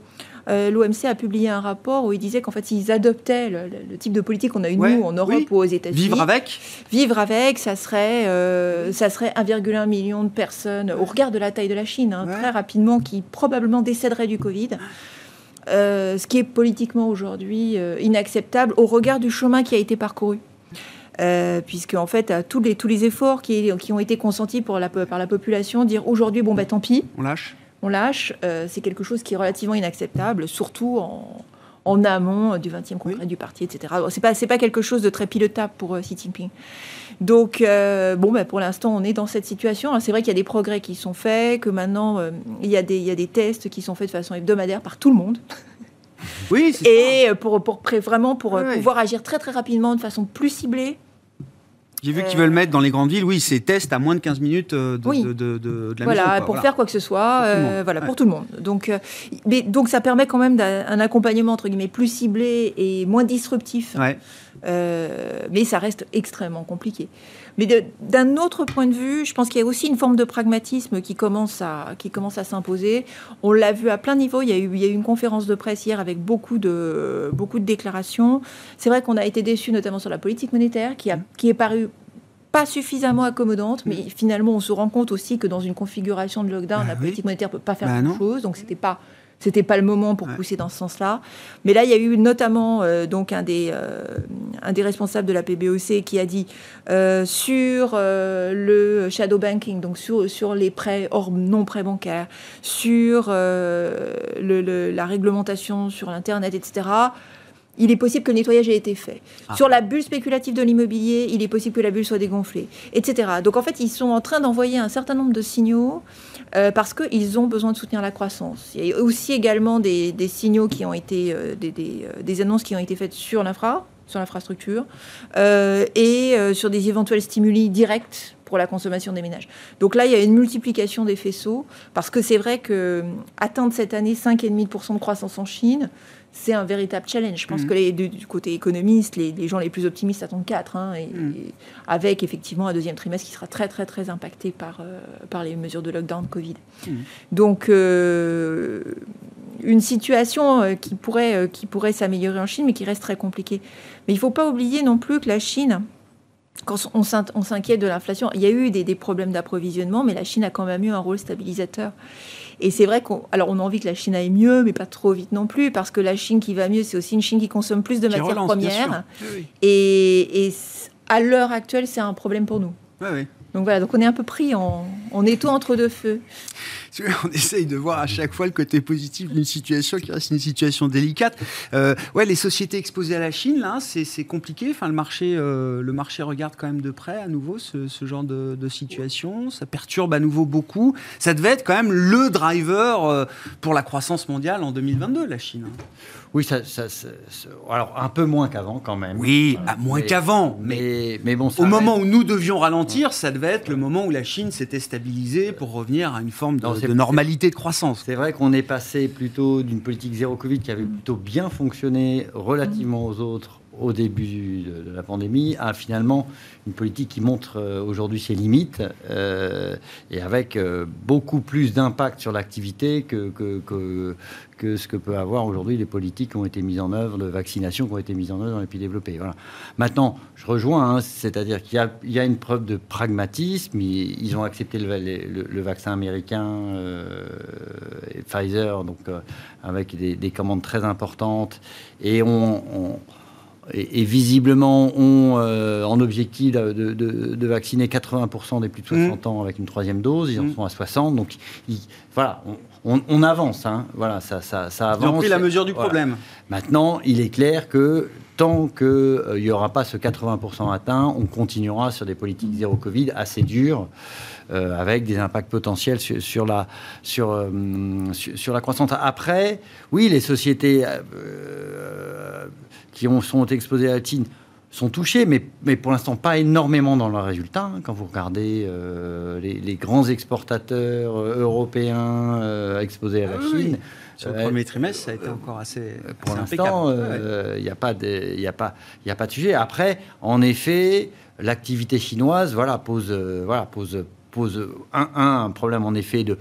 L'OMC a publié un rapport où il disait qu'en fait, s'ils adoptaient le, type de politique qu'on a eu nous en Europe ou aux États-Unis,
vivre avec,
vivre avec, ça serait, ça serait 1,1 million de personnes au regard de la taille de la Chine, hein, très rapidement, qui probablement décéderaient du Covid. Euh, ce qui est politiquement aujourd'hui euh, inacceptable au regard du chemin qui a été parcouru. Euh, puisque en fait, tous les, tous les efforts qui, qui ont été consentis pour la, par la population, dire aujourd'hui, bon, bah tant pis.
On lâche
on lâche, c'est quelque chose qui est relativement inacceptable, surtout en, en amont du 20e congrès du parti, etc. Ce n'est pas, pas quelque chose de très pilotable pour Xi Jinping. Donc, bon, ben, pour l'instant, on est dans cette situation. C'est vrai qu'il y a des progrès qui sont faits, que maintenant, il, y a des, il y a des tests qui sont faits de façon hebdomadaire par tout le monde.
Oui,
Et pour, pour, vraiment pour pouvoir agir très très rapidement de façon plus ciblée.
J'ai vu qu'ils veulent mettre dans les grandes villes, oui, ces tests à moins de 15 minutes de,
de,
de, de,
la voilà, pour faire quoi que ce soit, pour voilà, pour tout le monde. Donc, mais, donc ça permet quand même un accompagnement entre guillemets plus ciblé et moins disruptif.
Ouais.
Mais ça reste extrêmement compliqué. Mais d'un autre point de vue, je pense qu'il y a aussi une forme de pragmatisme qui commence à, qui commence à s'imposer. On l'a vu à plein niveau. Il y, a eu, il y a eu une conférence de presse hier avec beaucoup de, beaucoup de déclarations. C'est vrai qu'on a été déçus, notamment sur la politique monétaire, qui, a, qui est paru pas suffisamment accommodante, mais finalement on se rend compte aussi que dans une configuration de lockdown,
bah
la politique monétaire peut pas faire
bah
grand-chose, donc c'était pas c'était pas le moment pour pousser dans ce sens-là. Mais là, il y a eu notamment euh, donc un des, euh, un des responsables de la PBOC qui a dit euh, sur le shadow banking, donc sur, sur les prêts hors non prêts bancaires, sur le, la réglementation sur l'internet, etc il est possible que le nettoyage ait été fait. Ah. Sur la bulle spéculative de l'immobilier, il est possible que la bulle soit dégonflée, etc. Donc en fait, ils sont en train d'envoyer un certain nombre de signaux euh, parce qu'ils ont besoin de soutenir la croissance. Il y a aussi également des, signaux qui ont été, euh, euh, des, annonces qui ont été faites sur l'infra, sur l'infrastructure, et sur des éventuels stimuli directs pour la consommation des ménages. Donc là, il y a une multiplication des faisceaux, parce que c'est vrai que atteindre cette année 5,5% de croissance en Chine, c'est un véritable challenge. Je pense mm. que les, du, côté économiste, les, gens les plus optimistes attendent 4, hein, mm. et, avec effectivement un deuxième trimestre qui sera très très très impacté par, euh, par les mesures de lockdown Covid. Mm. Donc euh, une situation euh, qui pourrait, qui pourrait s'améliorer en Chine, mais qui reste très compliquée. Mais il ne faut pas oublier non plus que la Chine, quand on s'inquiète de l'inflation, il y a eu des, des problèmes d'approvisionnement, mais la Chine a quand même eu un rôle stabilisateur. Et c'est vrai qu'on alors on a envie que la Chine aille mieux, mais pas trop vite non plus, parce que la Chine qui va mieux, c'est aussi une Chine qui consomme plus de matières premières. Et, à l'heure actuelle, c'est un problème pour nous. Donc voilà, donc on est un peu pris en, en étau entre deux feux.
On essaye de voir à chaque fois le côté positif d'une situation qui reste une situation délicate. Euh, ouais, les sociétés exposées à la Chine, là, c'est compliqué. Enfin, le marché, euh, le marché regarde quand même de près à nouveau ce, genre de, situation. Ça perturbe à nouveau beaucoup. Ça devait être quand même le driver euh, pour la croissance mondiale en 2022, la Chine. Hein.
Oui, ça, alors un peu moins qu'avant quand même.
Oui, à moins qu'avant. Mais, mais, bon, au moment où nous devions ralentir, ça devait être le moment où la Chine s'était stabilisée pour revenir à une forme de, de normalité de croissance.
C'est vrai qu'on est passé plutôt d'une politique zéro Covid qui avait plutôt bien fonctionné relativement aux autres au début de, la pandémie à finalement une politique qui montre euh, aujourd'hui ses limites euh, et avec euh, beaucoup plus d'impact sur l'activité que, que, que, ce que peut avoir aujourd'hui les politiques qui ont été mises en œuvre, de vaccination qui ont été mises en œuvre dans les pays développés. Voilà. Maintenant, je rejoins, hein, c'est-à-dire qu'il y, y, a une preuve de pragmatisme. Ils, ont accepté le, le, vaccin américain Pfizer, donc avec des, commandes très importantes, et on et, visiblement ont euh, en objectif de, vacciner 80% des plus de 60 mmh. ans avec une troisième dose. Ils en mmh. sont à 60. Donc voilà, on, avance. Hein. Voilà, ça, ça, ça avance. Ils
ont pris la mesure du problème.
Maintenant, il est clair que tant qu'il euh, n'y aura pas ce 80% atteint, on continuera sur des politiques zéro Covid assez dures. Euh, avec des impacts potentiels sur, la, sur, sur, la croissance. Après, oui, les sociétés qui ont, sont exposés à la Chine sont touchés, mais, mais pour l'instant pas énormément dans leurs résultats. Hein. quand vous regardez euh, les, grands exportateurs euh, européens euh, exposés à la ah Chine.
Sur le premier trimestre, ça a été encore assez.
Pour l'instant, il n'y a, pas de, y a, pas, y a pas de sujet. Après, en effet, l'activité chinoise voilà, pose, voilà, pose, pose un, un, problème en effet de,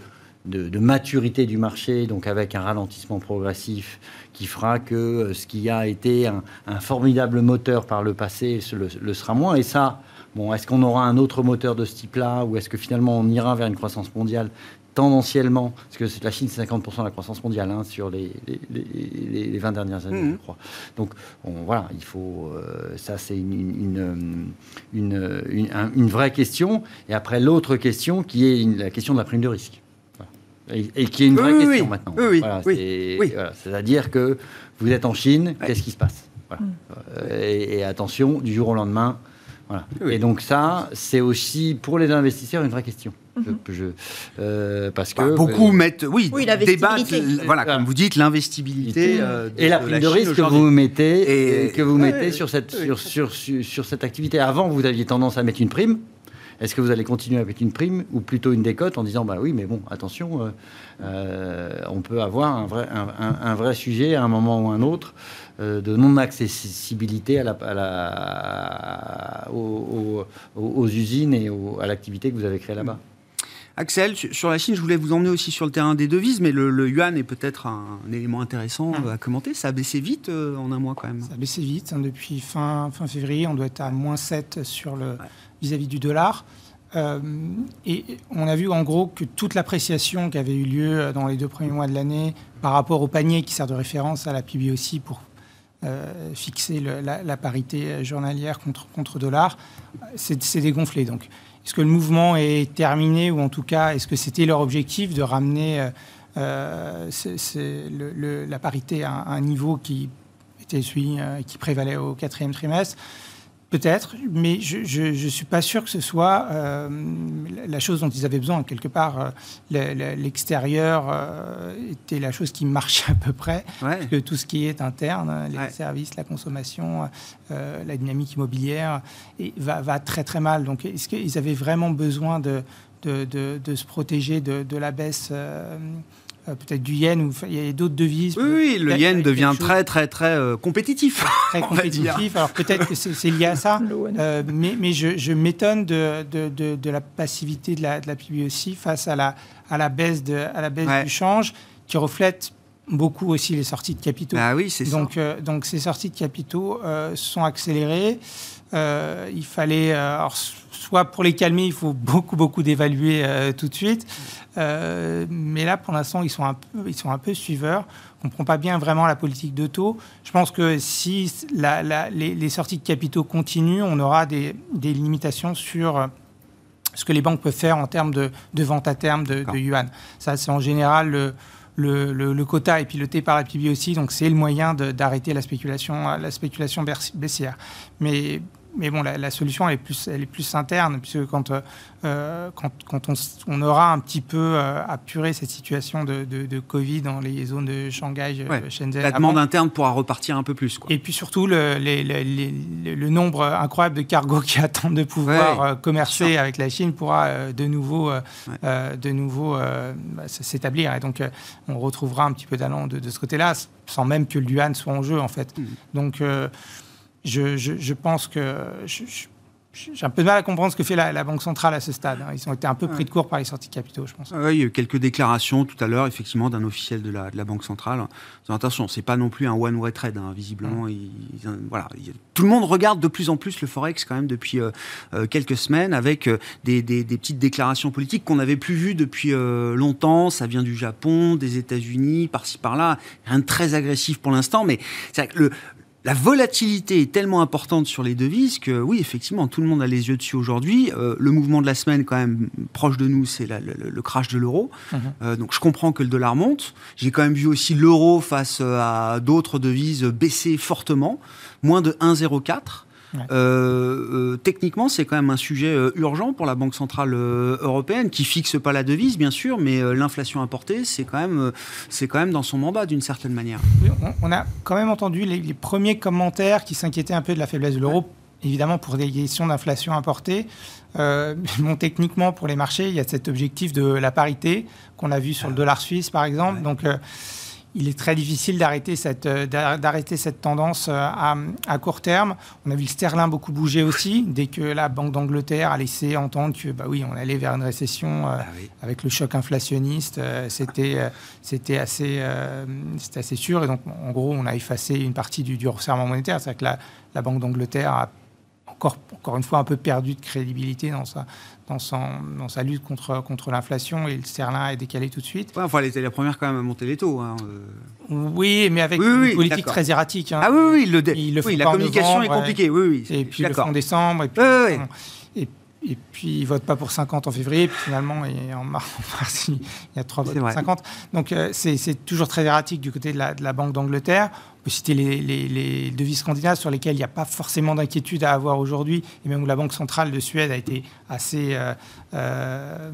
maturité du marché, donc avec un ralentissement progressif qui fera que euh, ce qui a été un, formidable moteur par le passé le, sera moins. Et ça, bon, est-ce qu'on aura un autre moteur de ce type-là ou est-ce que finalement on ira vers une croissance mondiale tendanciellement, parce que la Chine, c'est 50% de la croissance mondiale hein, sur les, les, 20 dernières années, je mmh. crois. Donc, voilà, il faut. Euh, ça, c'est une une, une, vraie question. Et après, l'autre question qui est la question de la prime de risque. Et, qui est une vraie question maintenant.
Oui, oui,
C'est-à-dire que vous êtes en Chine, qu'est-ce qui se passe? Mm. et, attention, du jour au lendemain. Voilà. Et donc ça, c'est aussi pour les investisseurs une vraie question. Je, mhm. euh, parce
bah,
que
beaucoup mettent, oui, débattent, voilà, comme vous dites, l'investibilité
euh, et la prime de, risque que vous mettez, et, que vous mettez sur cette sur, sur, sur, cette activité. Avant, vous aviez tendance à mettre une prime. Est-ce que vous allez continuer avec une prime ou plutôt une décote en disant bah oui, mais bon, attention, euh, on peut avoir un vrai, un, vrai sujet à un moment ou un autre de non-accessibilité à la, à la aux, aux, usines et à l'activité que vous avez créée là-bas.
Axel, sur la Chine, je voulais vous emmener aussi sur le terrain des devises, mais le, yuan est peut-être un, élément intéressant hum. à commenter. Ça a baissé vite euh, en un mois quand même.
Ça a baissé vite. Hein, depuis fin, fin février, on doit être à moins 7 sur le vis-à-vis du dollar. Euh, et on a vu en gros que toute l'appréciation qui avait eu lieu dans les deux premiers mois de l'année par rapport au panier qui sert de référence à la PIB aussi pour fixer la, parité journalière contre, contre dollar, c'est dégonflé. Donc est-ce que le mouvement est terminé ou en tout cas, est-ce que c'était leur objectif de ramener euh, euh, la parité à, un niveau qui était celui euh, qui prévalait au quatrième trimestre? Peut-être, mais je ne suis pas sûr que ce soit euh, la chose dont ils avaient besoin. Quelque part, euh, l'extérieur euh, était la chose qui marchait à peu près. que tout ce qui est interne, les services, la consommation, la dynamique immobilière, et va, va, très très mal. Donc, est-ce qu'ils avaient vraiment besoin de, de, de, se protéger de, la baisse euh, peut-être du yen, ou il y a d'autres devises.
Oui, oui le yen devient très, très, très euh, compétitif.
Très compétitif. Alors peut-être que c'est lié à ça, euh, mais, mais, je, je m'étonne de, de, de, la passivité de la, de la aussi face à la, à la baisse, de, à la baisse du change, qui reflète beaucoup aussi les sorties de capitaux.
Ah oui, c'est
donc, donc ces sorties de capitaux sont accélérées. Il fallait, soit pour les calmer, il faut beaucoup, beaucoup d'évaluer tout de suite. Euh, mais là, pour l'instant, ils sont un peu, ils sont un peu suiveurs. On ne comprend pas bien vraiment la politique de taux. Je pense que si les, sorties de capitaux continuent, on aura des, limitations sur euh, ce que les banques peuvent faire en termes de, vente à terme de, yuan. Ça, c'est en général le, le, quota est piloté par la PIB aussi, donc c'est le moyen d'arrêter la spéculation, la spéculation baissière. Mais mais bon, la, solution, elle est, plus, elle est plus interne, puisque quand, euh, quand, quand on, on, aura un petit peu euh, apuré cette situation de, de, Covid dans les zones de Shanghai,
euh, Shenzhen. La demande interne pourra repartir un peu plus. Quoi.
Et puis surtout, le, le, nombre incroyable de cargos qui attendent de pouvoir commercer avec la Chine pourra de nouveau, de nouveau bah, s'établir. Et donc, on retrouvera un petit peu d'allant de, de, ce côté-là, sans même que le yuan soit en jeu, en fait. Mmh. Donc, je, je, pense que j'ai un peu de mal à comprendre ce que fait la, Banque centrale à ce stade. Hein. Ils ont été un peu pris de court par les sorties de capitaux, je pense.
Oui, il y a eu quelques déclarations tout à l'heure, effectivement, d'un officiel de la, de la, Banque centrale. Attention, c'est pas non plus un one-way trade, hein. visiblement. voilà, tout le monde regarde de plus en plus le forex quand même depuis euh, euh, quelques semaines, avec euh, des, des, petites déclarations politiques qu'on n'avait plus vues depuis longtemps. Ça vient du Japon, des États-Unis, par-ci par-là. Rien de très agressif pour l'instant, mais le, la volatilité est tellement importante sur les devises que oui, effectivement, tout le monde a les yeux dessus aujourd'hui. Euh, le mouvement de la semaine, quand même, proche de nous, c'est le, crash de l'euro. Mhm. Euh, donc je comprends que le dollar monte. J'ai quand même vu aussi l'euro face à d'autres devises baisser fortement, moins de 1,04. Euh, euh, techniquement, c'est quand même un sujet euh, urgent pour la Banque centrale européenne, qui fixe pas la devise, bien sûr, mais l'inflation importée, c'est quand même, c'est quand même dans son mandat d'une certaine manière.
on, a quand même entendu les, premiers commentaires qui s'inquiétaient un peu de la faiblesse de l'euro. Évidemment, pour des questions d'inflation importée, bon, techniquement, pour les marchés, il y a cet objectif de la parité qu'on a vu sur le dollar suisse, par exemple. Donc, il est très difficile d'arrêter cette, euh, d'arrêter cette tendance euh, à, court terme. On a vu le sterling beaucoup bouger aussi, dès que la Banque d'Angleterre a laissé entendre que, bah oui, on allait vers une récession euh, ah avec le choc inflationniste. c'était, c'était, assez, c'était assez sûr. Et donc, en gros, on a effacé une partie du, du resserrement monétaire. C'est-à-dire que la, la Banque d'Angleterre a encore, encore une fois un peu perdu de crédibilité dans sa, dans, son, dans sa lutte contre, contre l'inflation et le sterling est décalé tout de suite.
Ouais, enfin, elle était la première quand même à monter les taux. Hein, euh.
Oui, mais avec une politique très erratique.
Hein. Ah oui, oui, le, le la communication est compliquée. Oui, oui,
et puis le fond décembre. Et, puis, et, et puis ils votent pas pour 50 en février, et puis finalement, et en mars, il y a trois votes pour 50. Donc euh, c'est toujours très erratique du côté de la, de la Banque d'Angleterre. On peut citer les, les, devises scandinaves sur lesquelles il n'y a pas forcément d'inquiétude à avoir aujourd'hui, et même où la Banque centrale de Suède a été assez euh, euh,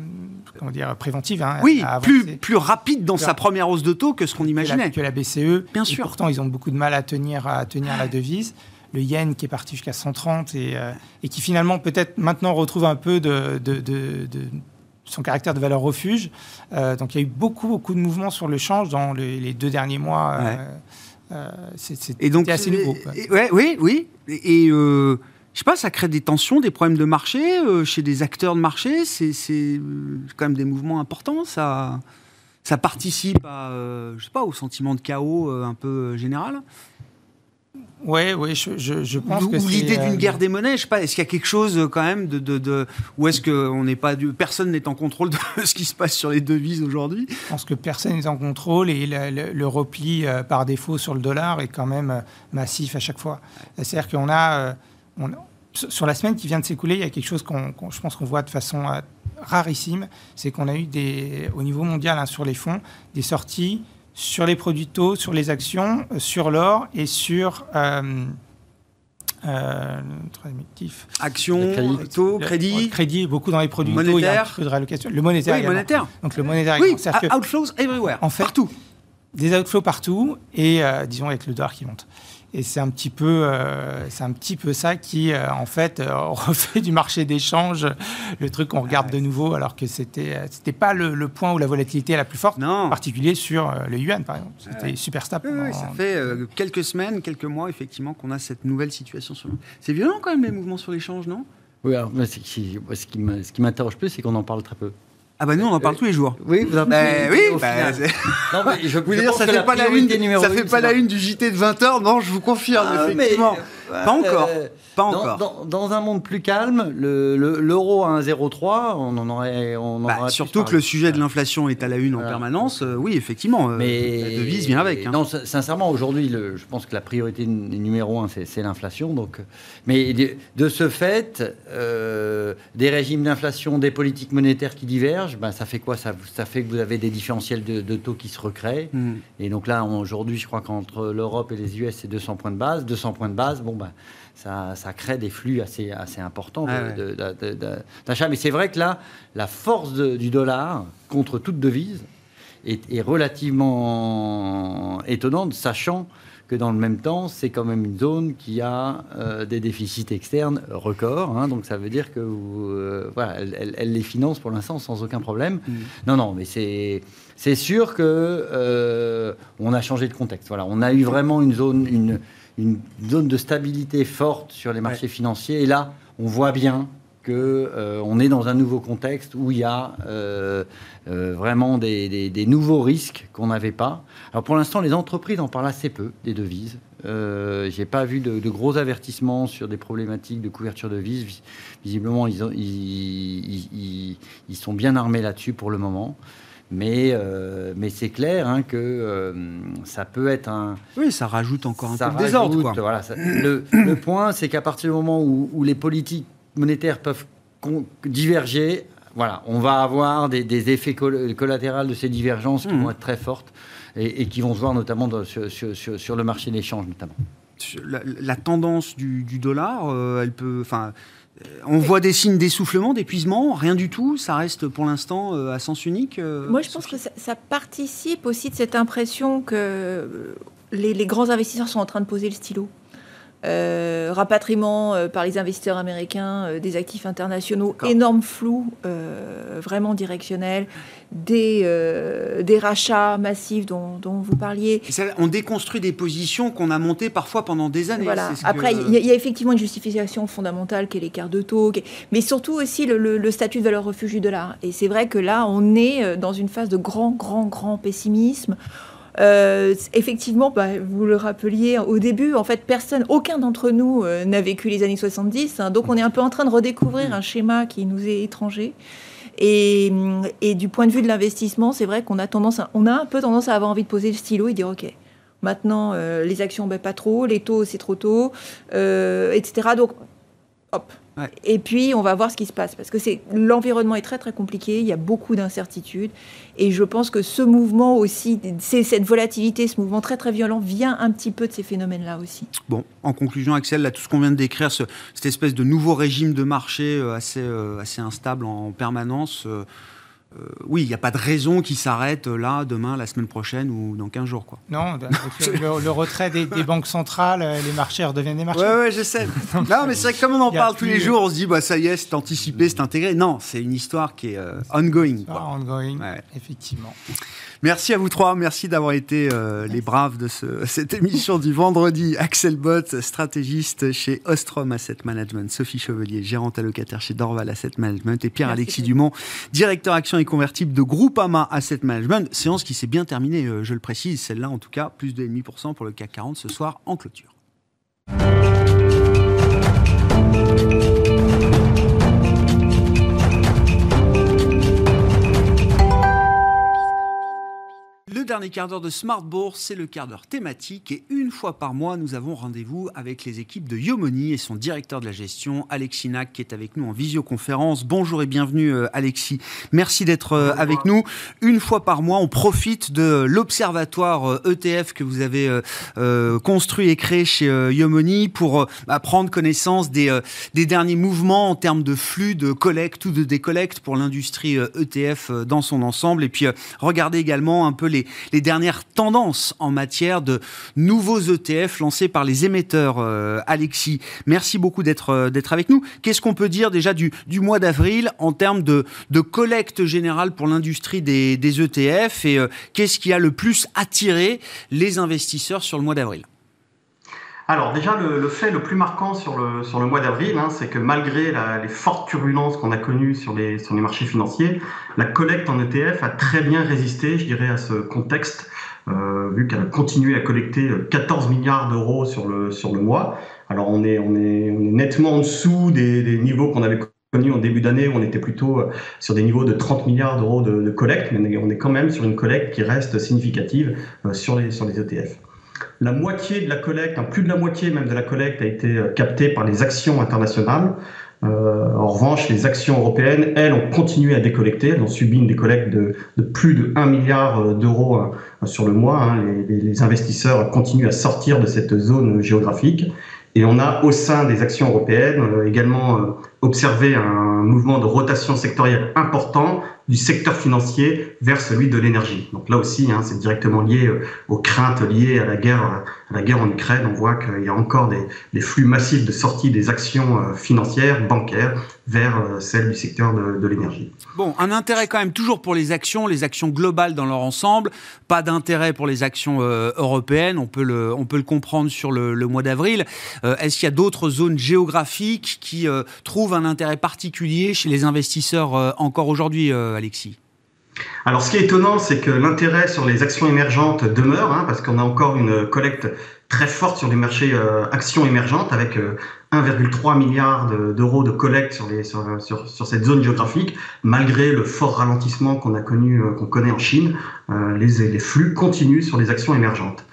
comment dire, préventive. Hein,
oui, plus, plus rapide dans sa première hausse de taux que ce qu'on imaginait.
Que la, BCE. Bien sûr. pourtant, ils ont beaucoup de mal à tenir, à tenir la devise le yen qui est parti jusqu'à 130 et, euh, et qui finalement peut-être maintenant retrouve un peu de, son caractère de valeur refuge. Euh, donc il y a eu beaucoup, beaucoup de mouvements sur le change dans les deux derniers mois.
Euh, c'est assez nouveau. ouais, oui, oui. Et, je sais pas, ça crée des tensions, des problèmes de marché chez des acteurs de marché. C'est quand même des mouvements importants. Ça, ça participe à, je sais pas, au sentiment de chaos un peu général.
Oui, oui, je, je, pense que
l'idée d'une euh, guerre des monnaies, je sais pas, est-ce qu'il y a quelque chose euh, quand même de, de, de ou est-ce que on n'est pas, personne n'est en contrôle de ce qui se passe sur les devises aujourd'hui?
Je pense que personne n'est en contrôle et le, repli euh, par défaut sur le dollar est quand même massif à chaque fois. C'est-à-dire qu'on a, on, sur la semaine qui vient de s'écouler, il y a quelque chose qu'on, je pense qu'on voit de façon rarissime, c'est qu'on a eu des, au niveau mondial hein, sur les fonds, des sorties sur les produits taux, sur les actions, euh, sur l'or et sur euh,
euh, Actions, taux, crédit.
crédit, beaucoup dans les produits
monétaires.
taux, il y a un de réallocation. Le monétaire.
Oui, monétaire.
Donc le monétaire.
Oui, outflows everywhere.
En fait,
partout.
Des outflows partout et disons avec le dollar qui monte. Et c'est un petit peu, euh, c'est un petit peu ça qui, euh, en fait, euh, refait du marché d'échange le truc qu'on regarde de nouveau, alors que c'était, c'était pas le, point où la volatilité est la plus forte,
non.
en particulier sur le yuan, par exemple. C'était super stable.
Oui, ça fait quelques semaines, quelques mois, effectivement, qu'on a cette nouvelle situation sur. C'est violent quand même les mouvements sur l'échange, non?
Oui, alors, ce qui, ce qui m'interroge plus, c'est qu'on en parle très peu.
Ah bah nous on en parle tous les jours.
Oui, vous en
parlez. oui, bah, non, mais je, voulais dire ça fait pas la une, ça fait pas la une du JT de 20h. Non, je vous confirme ah, effectivement. Pas encore. Euh, pas
encore. Dans, un monde plus calme, l'euro à 1,03, on en aurait. On
bah, surtout que le sujet de l'inflation est à la une en permanence. Euh, oui, effectivement. Euh, mais la devise vient avec.
Hein. Non, sincèrement, aujourd'hui, je pense que la priorité numéro un, c'est l'inflation. Donc, mais de, ce fait, des régimes d'inflation, des politiques monétaires qui divergent ben, ça fait quoi? Ça, ça, fait que vous avez des différentiels de, taux qui se recréent. Hmm. Et donc là, aujourd'hui, je crois qu'entre l'Europe et les US, c'est 200 points de base. 200 points de base, bon, ben, ça, ça crée des flux assez, assez importants d'achat. Mais c'est vrai que là, la force du dollar contre toute devise est, est relativement étonnante, sachant que dans le même temps, c'est quand même une zone qui a euh, des déficits externes records. Hein, donc ça veut dire que euh, voilà, elle, les finance pour l'instant sans aucun problème. Mm. Non, non, mais c'est c'est sûr que euh, on a changé de contexte. Voilà, on a eu vraiment une zone une, une zone de stabilité forte sur les marchés financiers. Et là, on voit bien qu'on euh, est dans un nouveau contexte où il y a euh, euh, vraiment des, nouveaux risques qu'on n'avait pas. Alors pour l'instant, les entreprises en parlent assez peu des devises. Je n'ai pas vu de, gros avertissements sur des problématiques de couverture de devises. Visiblement, ils, ils, sont bien armés là-dessus pour le moment. Mais, mais c'est clair hein, que ça peut être un.
Oui, ça rajoute encore un peu de désordre.
Voilà, le, point, c'est qu'à partir du moment où, où les politiques monétaires peuvent diverger, voilà, on va avoir des, effets collatéraux de ces divergences qui mmh. vont être très fortes et, qui vont se voir notamment sur, le marché d'échange notamment.
La, tendance du, dollar, euh, elle peut, enfin, euh, on voit des signes d'essoufflement, d'épuisement, rien du tout. Ça reste pour l'instant euh, à sens unique.
Moi, je pense que ça, participe aussi de cette impression que les, les, grands investisseurs sont en train de poser le stylo. Euh, rapatriement euh, par les investisseurs américains euh, des actifs internationaux, énorme flou, vraiment directionnel, des, des rachats massifs dont, vous parliez.
on déconstruit des positions qu'on a montées parfois pendant des années.
Voilà. Après, il y, a effectivement une justification fondamentale qui est l'écart de taux, mais surtout aussi le, le, statut de valeur refuge du dollar. Et c'est vrai que là, on est dans une phase de grand, grand, grand pessimisme. Euh, effectivement, bah, vous le rappeliez au début, en fait, personne, aucun d'entre nous euh, n'a vécu les années 70. Hein. donc, on est un peu en train de redécouvrir un schéma qui nous est étranger. Et, du point de vue de l'investissement, c'est vrai qu'on a un peu tendance à avoir envie de poser le stylo et dire OK. Maintenant, euh, les actions, ben, pas trop, les taux, c'est trop tôt, etc. Donc, hop, Et puis, on va voir ce qui se passe. Parce que l'environnement est très, très compliqué. Il y a beaucoup d'incertitudes. Et je pense que ce mouvement aussi, cette volatilité, ce mouvement très, très violent, vient un petit peu de ces phénomènes-là aussi.
Bon, en conclusion, Axel, tout ce qu'on vient de décrire, cette espèce de nouveau régime de marché euh, assez, euh, assez instable en permanence. Euh, oui, il n'y a pas de raison qui s'arrête euh, là, demain, la semaine prochaine ou dans 15 jours. Quoi.
Non, le, retrait des, banques centrales, euh, les marchés redeviennent des marchés.
Oui, ouais, je sais. non, mais c'est vrai que comme on en parle tous les jours, on se dit, bah, ça y est, c'est anticipé, c'est intégré. Non, c'est une histoire qui est ongoing.
Ongoing, effectivement.
Merci à vous trois. Merci d'avoir été euh, les braves de cette émission du vendredi. Axel Bott, stratégiste chez Ostrom Asset Management. Sophie Chevelier, gérante allocataire chez Dorval Asset Management. Et Pierre-Alexis Dumont, directeur action et convertible de Groupama Asset Management. Séance qui s'est bien terminée, euh, je le précise. Celle-là, en tout cas, plus de 2,5% pour le CAC 40 ce soir en clôture. Dernier quart d'heure de Smart Bourse, c'est le quart d'heure thématique et une fois par mois, nous avons rendez-vous avec les équipes de Yomoni et son directeur de la gestion, Alexis Nac, qui est avec nous en visioconférence. Bonjour et bienvenue euh, Alexis. Merci d'être euh, avec nous. Une fois par mois, on profite de l'observatoire ETF euh, e que vous avez construit et créé chez Yomoni pour bah, prendre connaissance des, des derniers mouvements en termes de flux de collecte ou de décollecte pour l'industrie ETF e dans son ensemble et puis regarder également un peu les, les dernières tendances en matière de nouveaux ETF lancés par les émetteurs. Euh, Alexis, merci beaucoup d'être euh, d'être avec nous. Qu'est-ce qu'on peut dire déjà du, du mois d'avril en termes de, de collecte générale pour l'industrie des, des, ETF et euh, qu'est-ce qui a le plus attiré les investisseurs sur le mois d'avril?
Alors déjà, le, fait le plus marquant sur le, sur le mois d'avril, hein, c'est que malgré les fortes turbulences qu'on a connues sur les, sur les marchés financiers, la collecte en ETF a très bien résisté, je dirais, à ce contexte, euh, vu qu'elle a continué à collecter 14 milliards d'euros sur le, sur le mois. Alors on est, on est, on est nettement en dessous des, des niveaux qu'on avait connus en début d'année, où on était plutôt euh, sur des niveaux de 30 milliards d'euros de, de collecte, mais on est quand même sur une collecte qui reste significative euh, sur, les, sur les ETF. La moitié de la collecte, plus de la moitié même de la collecte a été euh, captée par les actions internationales. Euh, en revanche, les actions européennes, elles, ont continué à décollecter. Elles ont subi une décollecte de, plus de 1 milliard euh, d'euros sur le mois. Hein. Les, investisseurs continuent à sortir de cette zone géographique. Et on a au sein des actions européennes également observé un mouvement de rotation sectorielle important du secteur financier vers celui de l'énergie. Donc là aussi, hein, c'est directement lié euh, aux craintes liées à la guerre, à la guerre en Ukraine. On voit qu'il y a encore des, flux massifs de sortie des actions euh, financières, bancaires, vers euh, celles du secteur de, l'énergie.
Bon, un intérêt quand même toujours pour les actions, les actions globales dans leur ensemble. Pas d'intérêt pour les actions européennes. On peut le, on peut le comprendre sur le mois d'avril. Est-ce qu'il y a d'autres zones géographiques qui trouvent un intérêt particulier chez les investisseurs encore aujourd'hui? Alexis
alors, ce qui est étonnant, c'est que l'intérêt sur les actions émergentes demeure, hein, parce qu'on a encore une collecte très forte sur les marchés euh, actions émergentes, avec 1,3 euh, milliard d'euros de, collecte sur, cette zone géographique, malgré le fort ralentissement qu'on a connu, euh, qu'on connaît en Chine. les flux continuent sur les actions émergentes.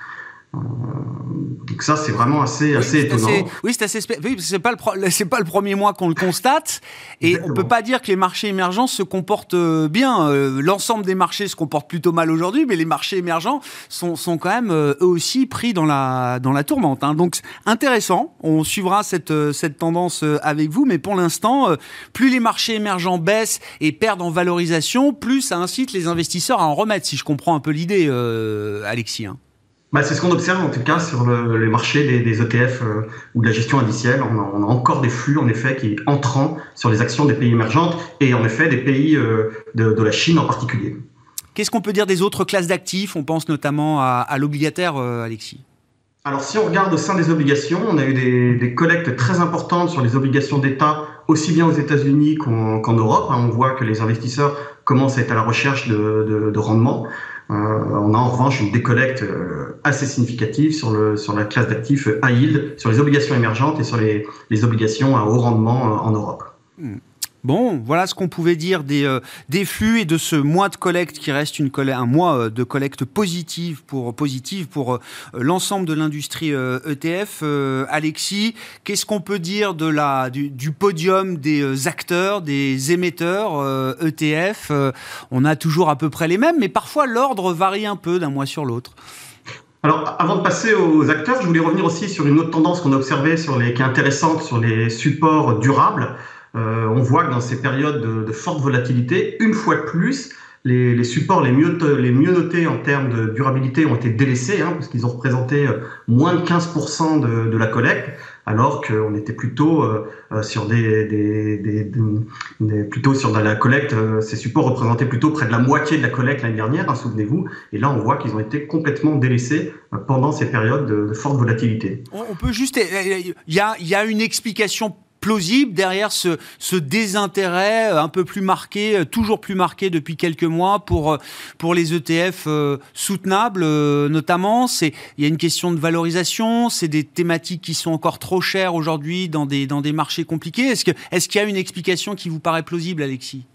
Donc ça, c'est vraiment assez, assez étonnant.
oui, c'est assez oui, c'est pas le c'est pas le premier mois qu'on le constate, et on peut pas dire que les marchés émergents se comportent euh, bien. Euh, l'ensemble des marchés se comportent plutôt mal aujourd'hui, mais les marchés émergents sont, sont quand même euh, eux aussi pris dans la dans la tourmente. Hein. Donc intéressant. On suivra cette cette tendance avec vous, mais pour l'instant, plus les marchés émergents baissent et perdent en valorisation, plus ça incite les investisseurs à en remettre. Si je comprends un peu l'idée, Alexis. Hein.
Bah, c'est ce qu'on observe en tout cas sur le, les marchés des, ETF euh, ou de la gestion indicielle. On a, on a, encore des flux en effet qui entrant sur les actions des pays émergentes et en effet des pays euh, de, de, la Chine en particulier.
Qu'est-ce qu'on peut dire des autres classes d'actifs? On pense notamment à, à l'obligataire, euh, Alexis.
Alors si on regarde au sein des obligations, on a eu des, des collectes très importantes sur les obligations d'État, aussi bien aux États-Unis qu'en Europe. Hein, on voit que les investisseurs commencent à être à la recherche de, de, de rendement. Euh, on a en revanche une décollecte euh, assez significative sur, le, sur la classe d'actifs high yield, sur les obligations émergentes et sur les, obligations à haut rendement euh, en Europe.
Hmm. Bon, voilà ce qu'on pouvait dire des, euh, des flux et de ce mois de collecte qui reste un mois euh, de collecte positive pour, euh, l'ensemble de l'industrie ETF. E Alexis, qu'est-ce qu'on peut dire du, podium des acteurs, des émetteurs ETF e On a toujours à peu près les mêmes, mais parfois l'ordre varie un peu d'un mois sur l'autre.
Alors, avant de passer aux acteurs, je voulais revenir aussi sur une autre tendance qu'on a observée, qui est intéressante sur les supports durables. Euh, on voit que dans ces périodes de, forte volatilité, une fois de plus, les, supports les mieux, notés en termes de durabilité ont été délaissés, hein, parce qu'ils ont représenté euh, moins de 15% de, la collecte, alors qu'on était plutôt euh, sur des, plutôt sur la collecte. ces supports représentaient plutôt près de la moitié de la collecte l'année dernière, hein, souvenez-vous. Et là, on voit qu'ils ont été complètement délaissés pendant ces périodes de, forte volatilité.
On peut juste, il y a une explication plausible derrière ce, désintérêt euh, un peu plus marqué, euh, toujours plus marqué depuis quelques mois pour, euh, pour les ETF soutenables notamment. Il y a une question de valorisation, c'est des thématiques qui sont encore trop chères aujourd'hui dans des, dans des marchés compliqués. Est-ce qu'il est qu'il y a une explication qui vous paraît plausible, Alexis?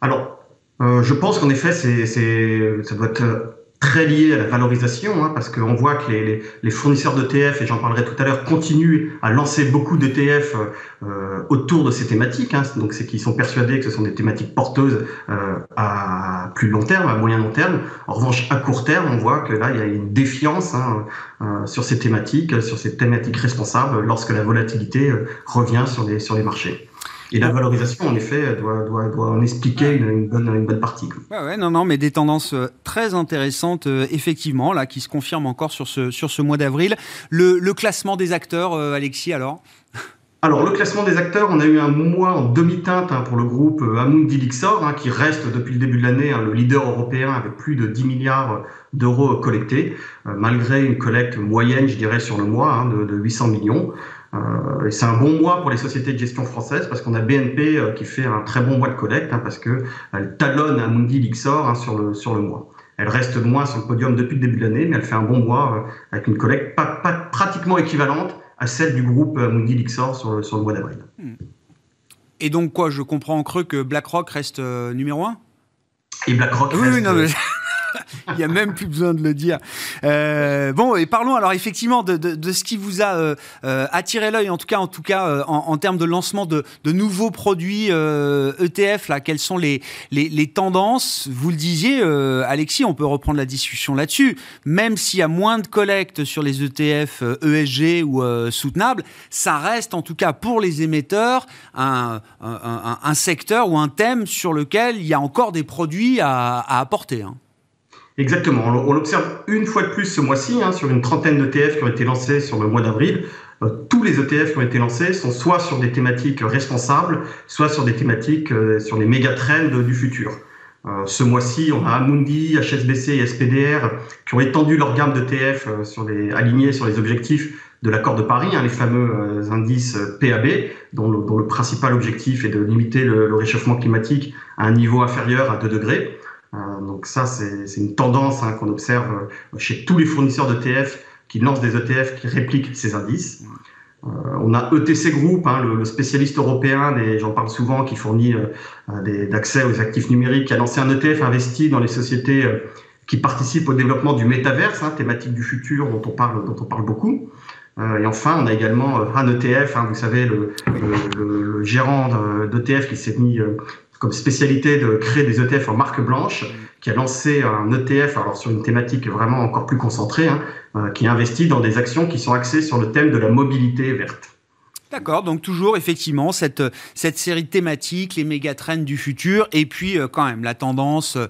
Alors, je pense qu'en effet, ça doit être très lié à la valorisation, hein, parce qu'on voit que les, les, fournisseurs d'ETF, et j'en parlerai tout à l'heure, continuent à lancer beaucoup d'ETF euh, autour de ces thématiques. Hein, donc c'est qu'ils sont persuadés que ce sont des thématiques porteuses euh, à plus long terme, à moyen long terme. En revanche, à court terme, on voit que là, il y a une défiance hein, euh, sur ces thématiques, sur ces thématiques responsables, lorsque la volatilité revient sur les, sur les marchés. Et la valorisation, en effet, doit, doit, doit en expliquer une, bonne, une bonne partie.
Ouais, ouais, non, non, mais des tendances euh, très intéressantes, euh, effectivement, là, qui se confirment encore sur ce, sur ce mois d'avril. Le, le, classement des acteurs, euh, Alexis, alors?
Alors, le classement des acteurs, on a eu un mois en demi-teinte hein, pour le groupe Amundi Lixor, hein, qui reste depuis le début de l'année hein, le leader européen avec plus de 10 milliards d'euros collectés, malgré une collecte moyenne, je dirais, sur le mois de, de 800 millions. Euh, et c'est un bon mois pour les sociétés de gestion françaises parce qu'on a BNP euh, qui fait un très bon mois de collecte hein, parce qu'elle talonne Amundi Lixor hein, sur, le, sur le mois. Elle reste moins sur le podium depuis le début de l'année, mais elle fait un bon mois euh, avec une collecte pas, pratiquement équivalente à celle du groupe Amundi Lixor sur le, sur le mois d'avril. Hmm.
Et donc quoi, je comprends en creux que BlackRock reste numéro 1
Et BlackRock
oui,
reste...
non, mais... Il n'y a même plus besoin de le dire. Euh, bon, et parlons alors effectivement de, ce qui vous a euh, euh attiré l'œil, en tout cas, en, tout cas en, termes de lancement de, nouveaux produits ETF. Là, quelles sont les, tendances? Vous le disiez, Alexis, on peut reprendre la discussion là-dessus. Même s'il y a moins de collecte sur les ETF ESG e ou soutenables, ça reste en tout cas pour les émetteurs un, secteur ou un thème sur lequel il y a encore des produits à, à apporter. Hein.
Exactement. On l'observe une fois de plus ce mois-ci hein, sur une trentaine d'ETF qui ont été lancés sur le mois d'avril. Euh, tous les ETF qui ont été lancés sont soit sur des thématiques responsables, soit sur des thématiques euh, sur les méga trends du futur. Euh, ce mois-ci, on a Amundi, HSBC et SPDR qui ont étendu leur gamme d'ETF les, alignés sur les objectifs de l'accord de Paris, hein, les fameux indices PAB, dont le, dont le, principal objectif est de limiter le, le réchauffement climatique à un niveau inférieur à 2 degrés. Euh, donc ça, c'est une tendance hein, qu'on observe euh, chez tous les fournisseurs d'ETF qui lancent des ETF qui répliquent ces indices. Euh, on a ETC Group, hein, le, spécialiste européen, j'en parle souvent, qui fournit d'accès aux actifs numériques, qui a lancé un ETF investi dans les sociétés qui participent au développement du métaverse, hein, thématique du futur dont on parle, beaucoup. et enfin, on a également un ETF, vous savez, le gérant d'ETF qui s'est mis comme spécialité de créer des ETF en marque blanche, qui a lancé un ETF alors sur une thématique vraiment encore plus concentrée, hein, euh, qui investit dans des actions qui sont axées sur le thème de la mobilité verte.
D'accord, donc toujours effectivement cette, cette série thématique, les méga-trends du futur, et puis euh, quand même la tendance euh,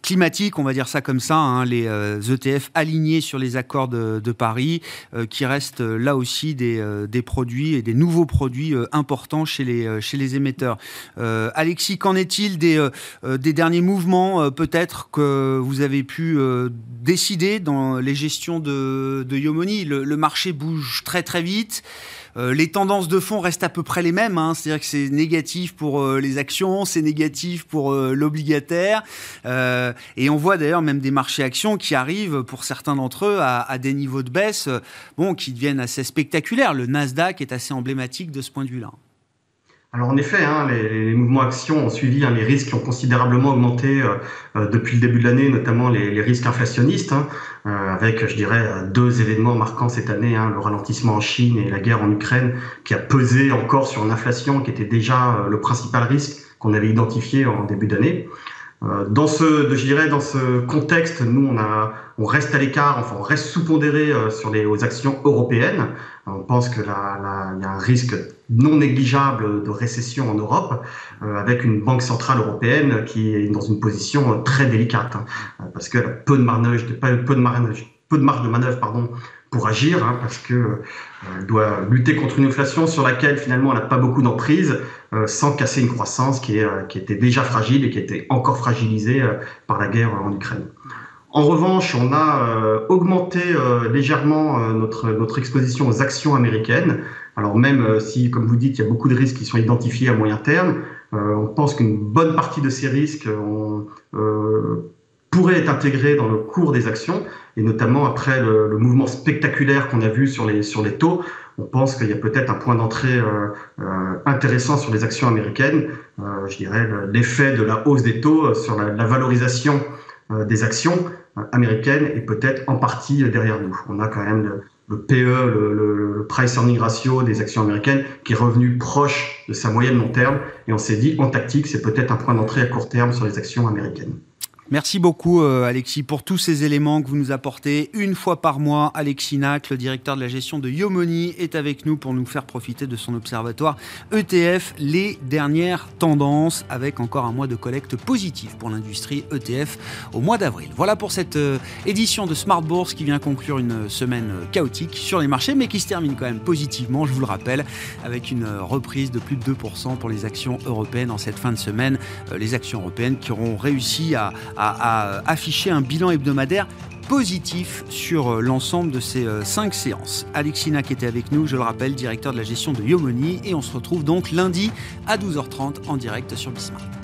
climatique, on va dire ça comme ça, hein, les ETF e alignés sur les accords de, Paris, qui restent là aussi des, produits et des nouveaux produits importants chez les, chez émetteurs. Alexis, qu'en est-il des, derniers mouvements peut-être que vous avez pu décider dans les gestions de, de Yomoni? Le, le marché bouge très très vite. Euh, les tendances de fond restent à peu près les mêmes, hein. c'est-à-dire que c'est négatif pour euh, les actions, c'est négatif pour euh, l'obligataire, et on voit d'ailleurs même des marchés actions qui arrivent pour certains d'entre eux à, à, des niveaux de baisse, bon, qui deviennent assez spectaculaires. Le Nasdaq est assez emblématique de ce point de vue-là.
Alors en effet, hein, les, mouvements actions ont suivi hein, les risques qui ont considérablement augmenté euh, euh, depuis le début de l'année, notamment les, risques inflationnistes, hein, euh, avec, je dirais, deux événements marquants cette année, le ralentissement en Chine et la guerre en Ukraine, qui a pesé encore sur l'inflation, qui était déjà le principal risque qu'on avait identifié en début d'année. Dans ce, je dirais, dans ce contexte, nous, on, a, on reste à l'écart, enfin, on reste sous-pondéré sur les aux actions européennes. On pense qu'il y a un risque non négligeable de récession en Europe, euh, avec une banque centrale européenne qui est dans une position très délicate, hein, parce qu'elle a peu de marge, de peu de marge de manœuvre, pardon, pour agir, hein, parce que euh, doit lutter contre une inflation sur laquelle finalement elle n'a pas beaucoup d'emprise, euh, sans casser une croissance qui, était déjà fragile et qui était encore fragilisée par la guerre en Ukraine. En revanche, on a euh, augmenté euh, légèrement euh, notre exposition aux actions américaines. Alors même si, comme vous dites, il y a beaucoup de risques qui sont identifiés à moyen terme, on pense qu'une bonne partie de ces risques pourraient être intégrés dans le cours des actions, et notamment après le, mouvement spectaculaire qu'on a vu sur les, taux. On pense qu'il y a peut-être un point d'entrée intéressant sur les actions américaines. je dirais l'effet de la hausse des taux sur la, valorisation des actions américaine et peut-être en partie derrière nous. On a quand même PE, le, le, price earning ratio des actions américaines qui est revenu proche de sa moyenne long terme et on s'est dit en tactique c'est peut-être un point d'entrée à court terme sur les actions américaines.
Merci beaucoup euh, Alexis pour tous ces éléments que vous nous apportez. Une fois par mois, Alexis Nac, le directeur de la gestion de Yomoni, est avec nous pour nous faire profiter de son observatoire ETF, les dernières tendances, avec encore un mois de collecte positive pour l'industrie ETF au mois d'avril. Voilà pour cette euh, édition de Smart Bourse qui vient conclure une semaine chaotique sur les marchés, mais qui se termine quand même positivement, je vous le rappelle, avec une reprise de plus de 2% pour les actions européennes en cette fin de semaine. Euh, les actions européennes qui auront réussi à a, affiché un bilan hebdomadaire positif sur euh, l'ensemble de ces euh, cinq séances. Alexina qui était avec nous, je le rappelle, directeur de la gestion de Yomoni, et on se retrouve donc lundi à 12h30 en direct sur Bismarck.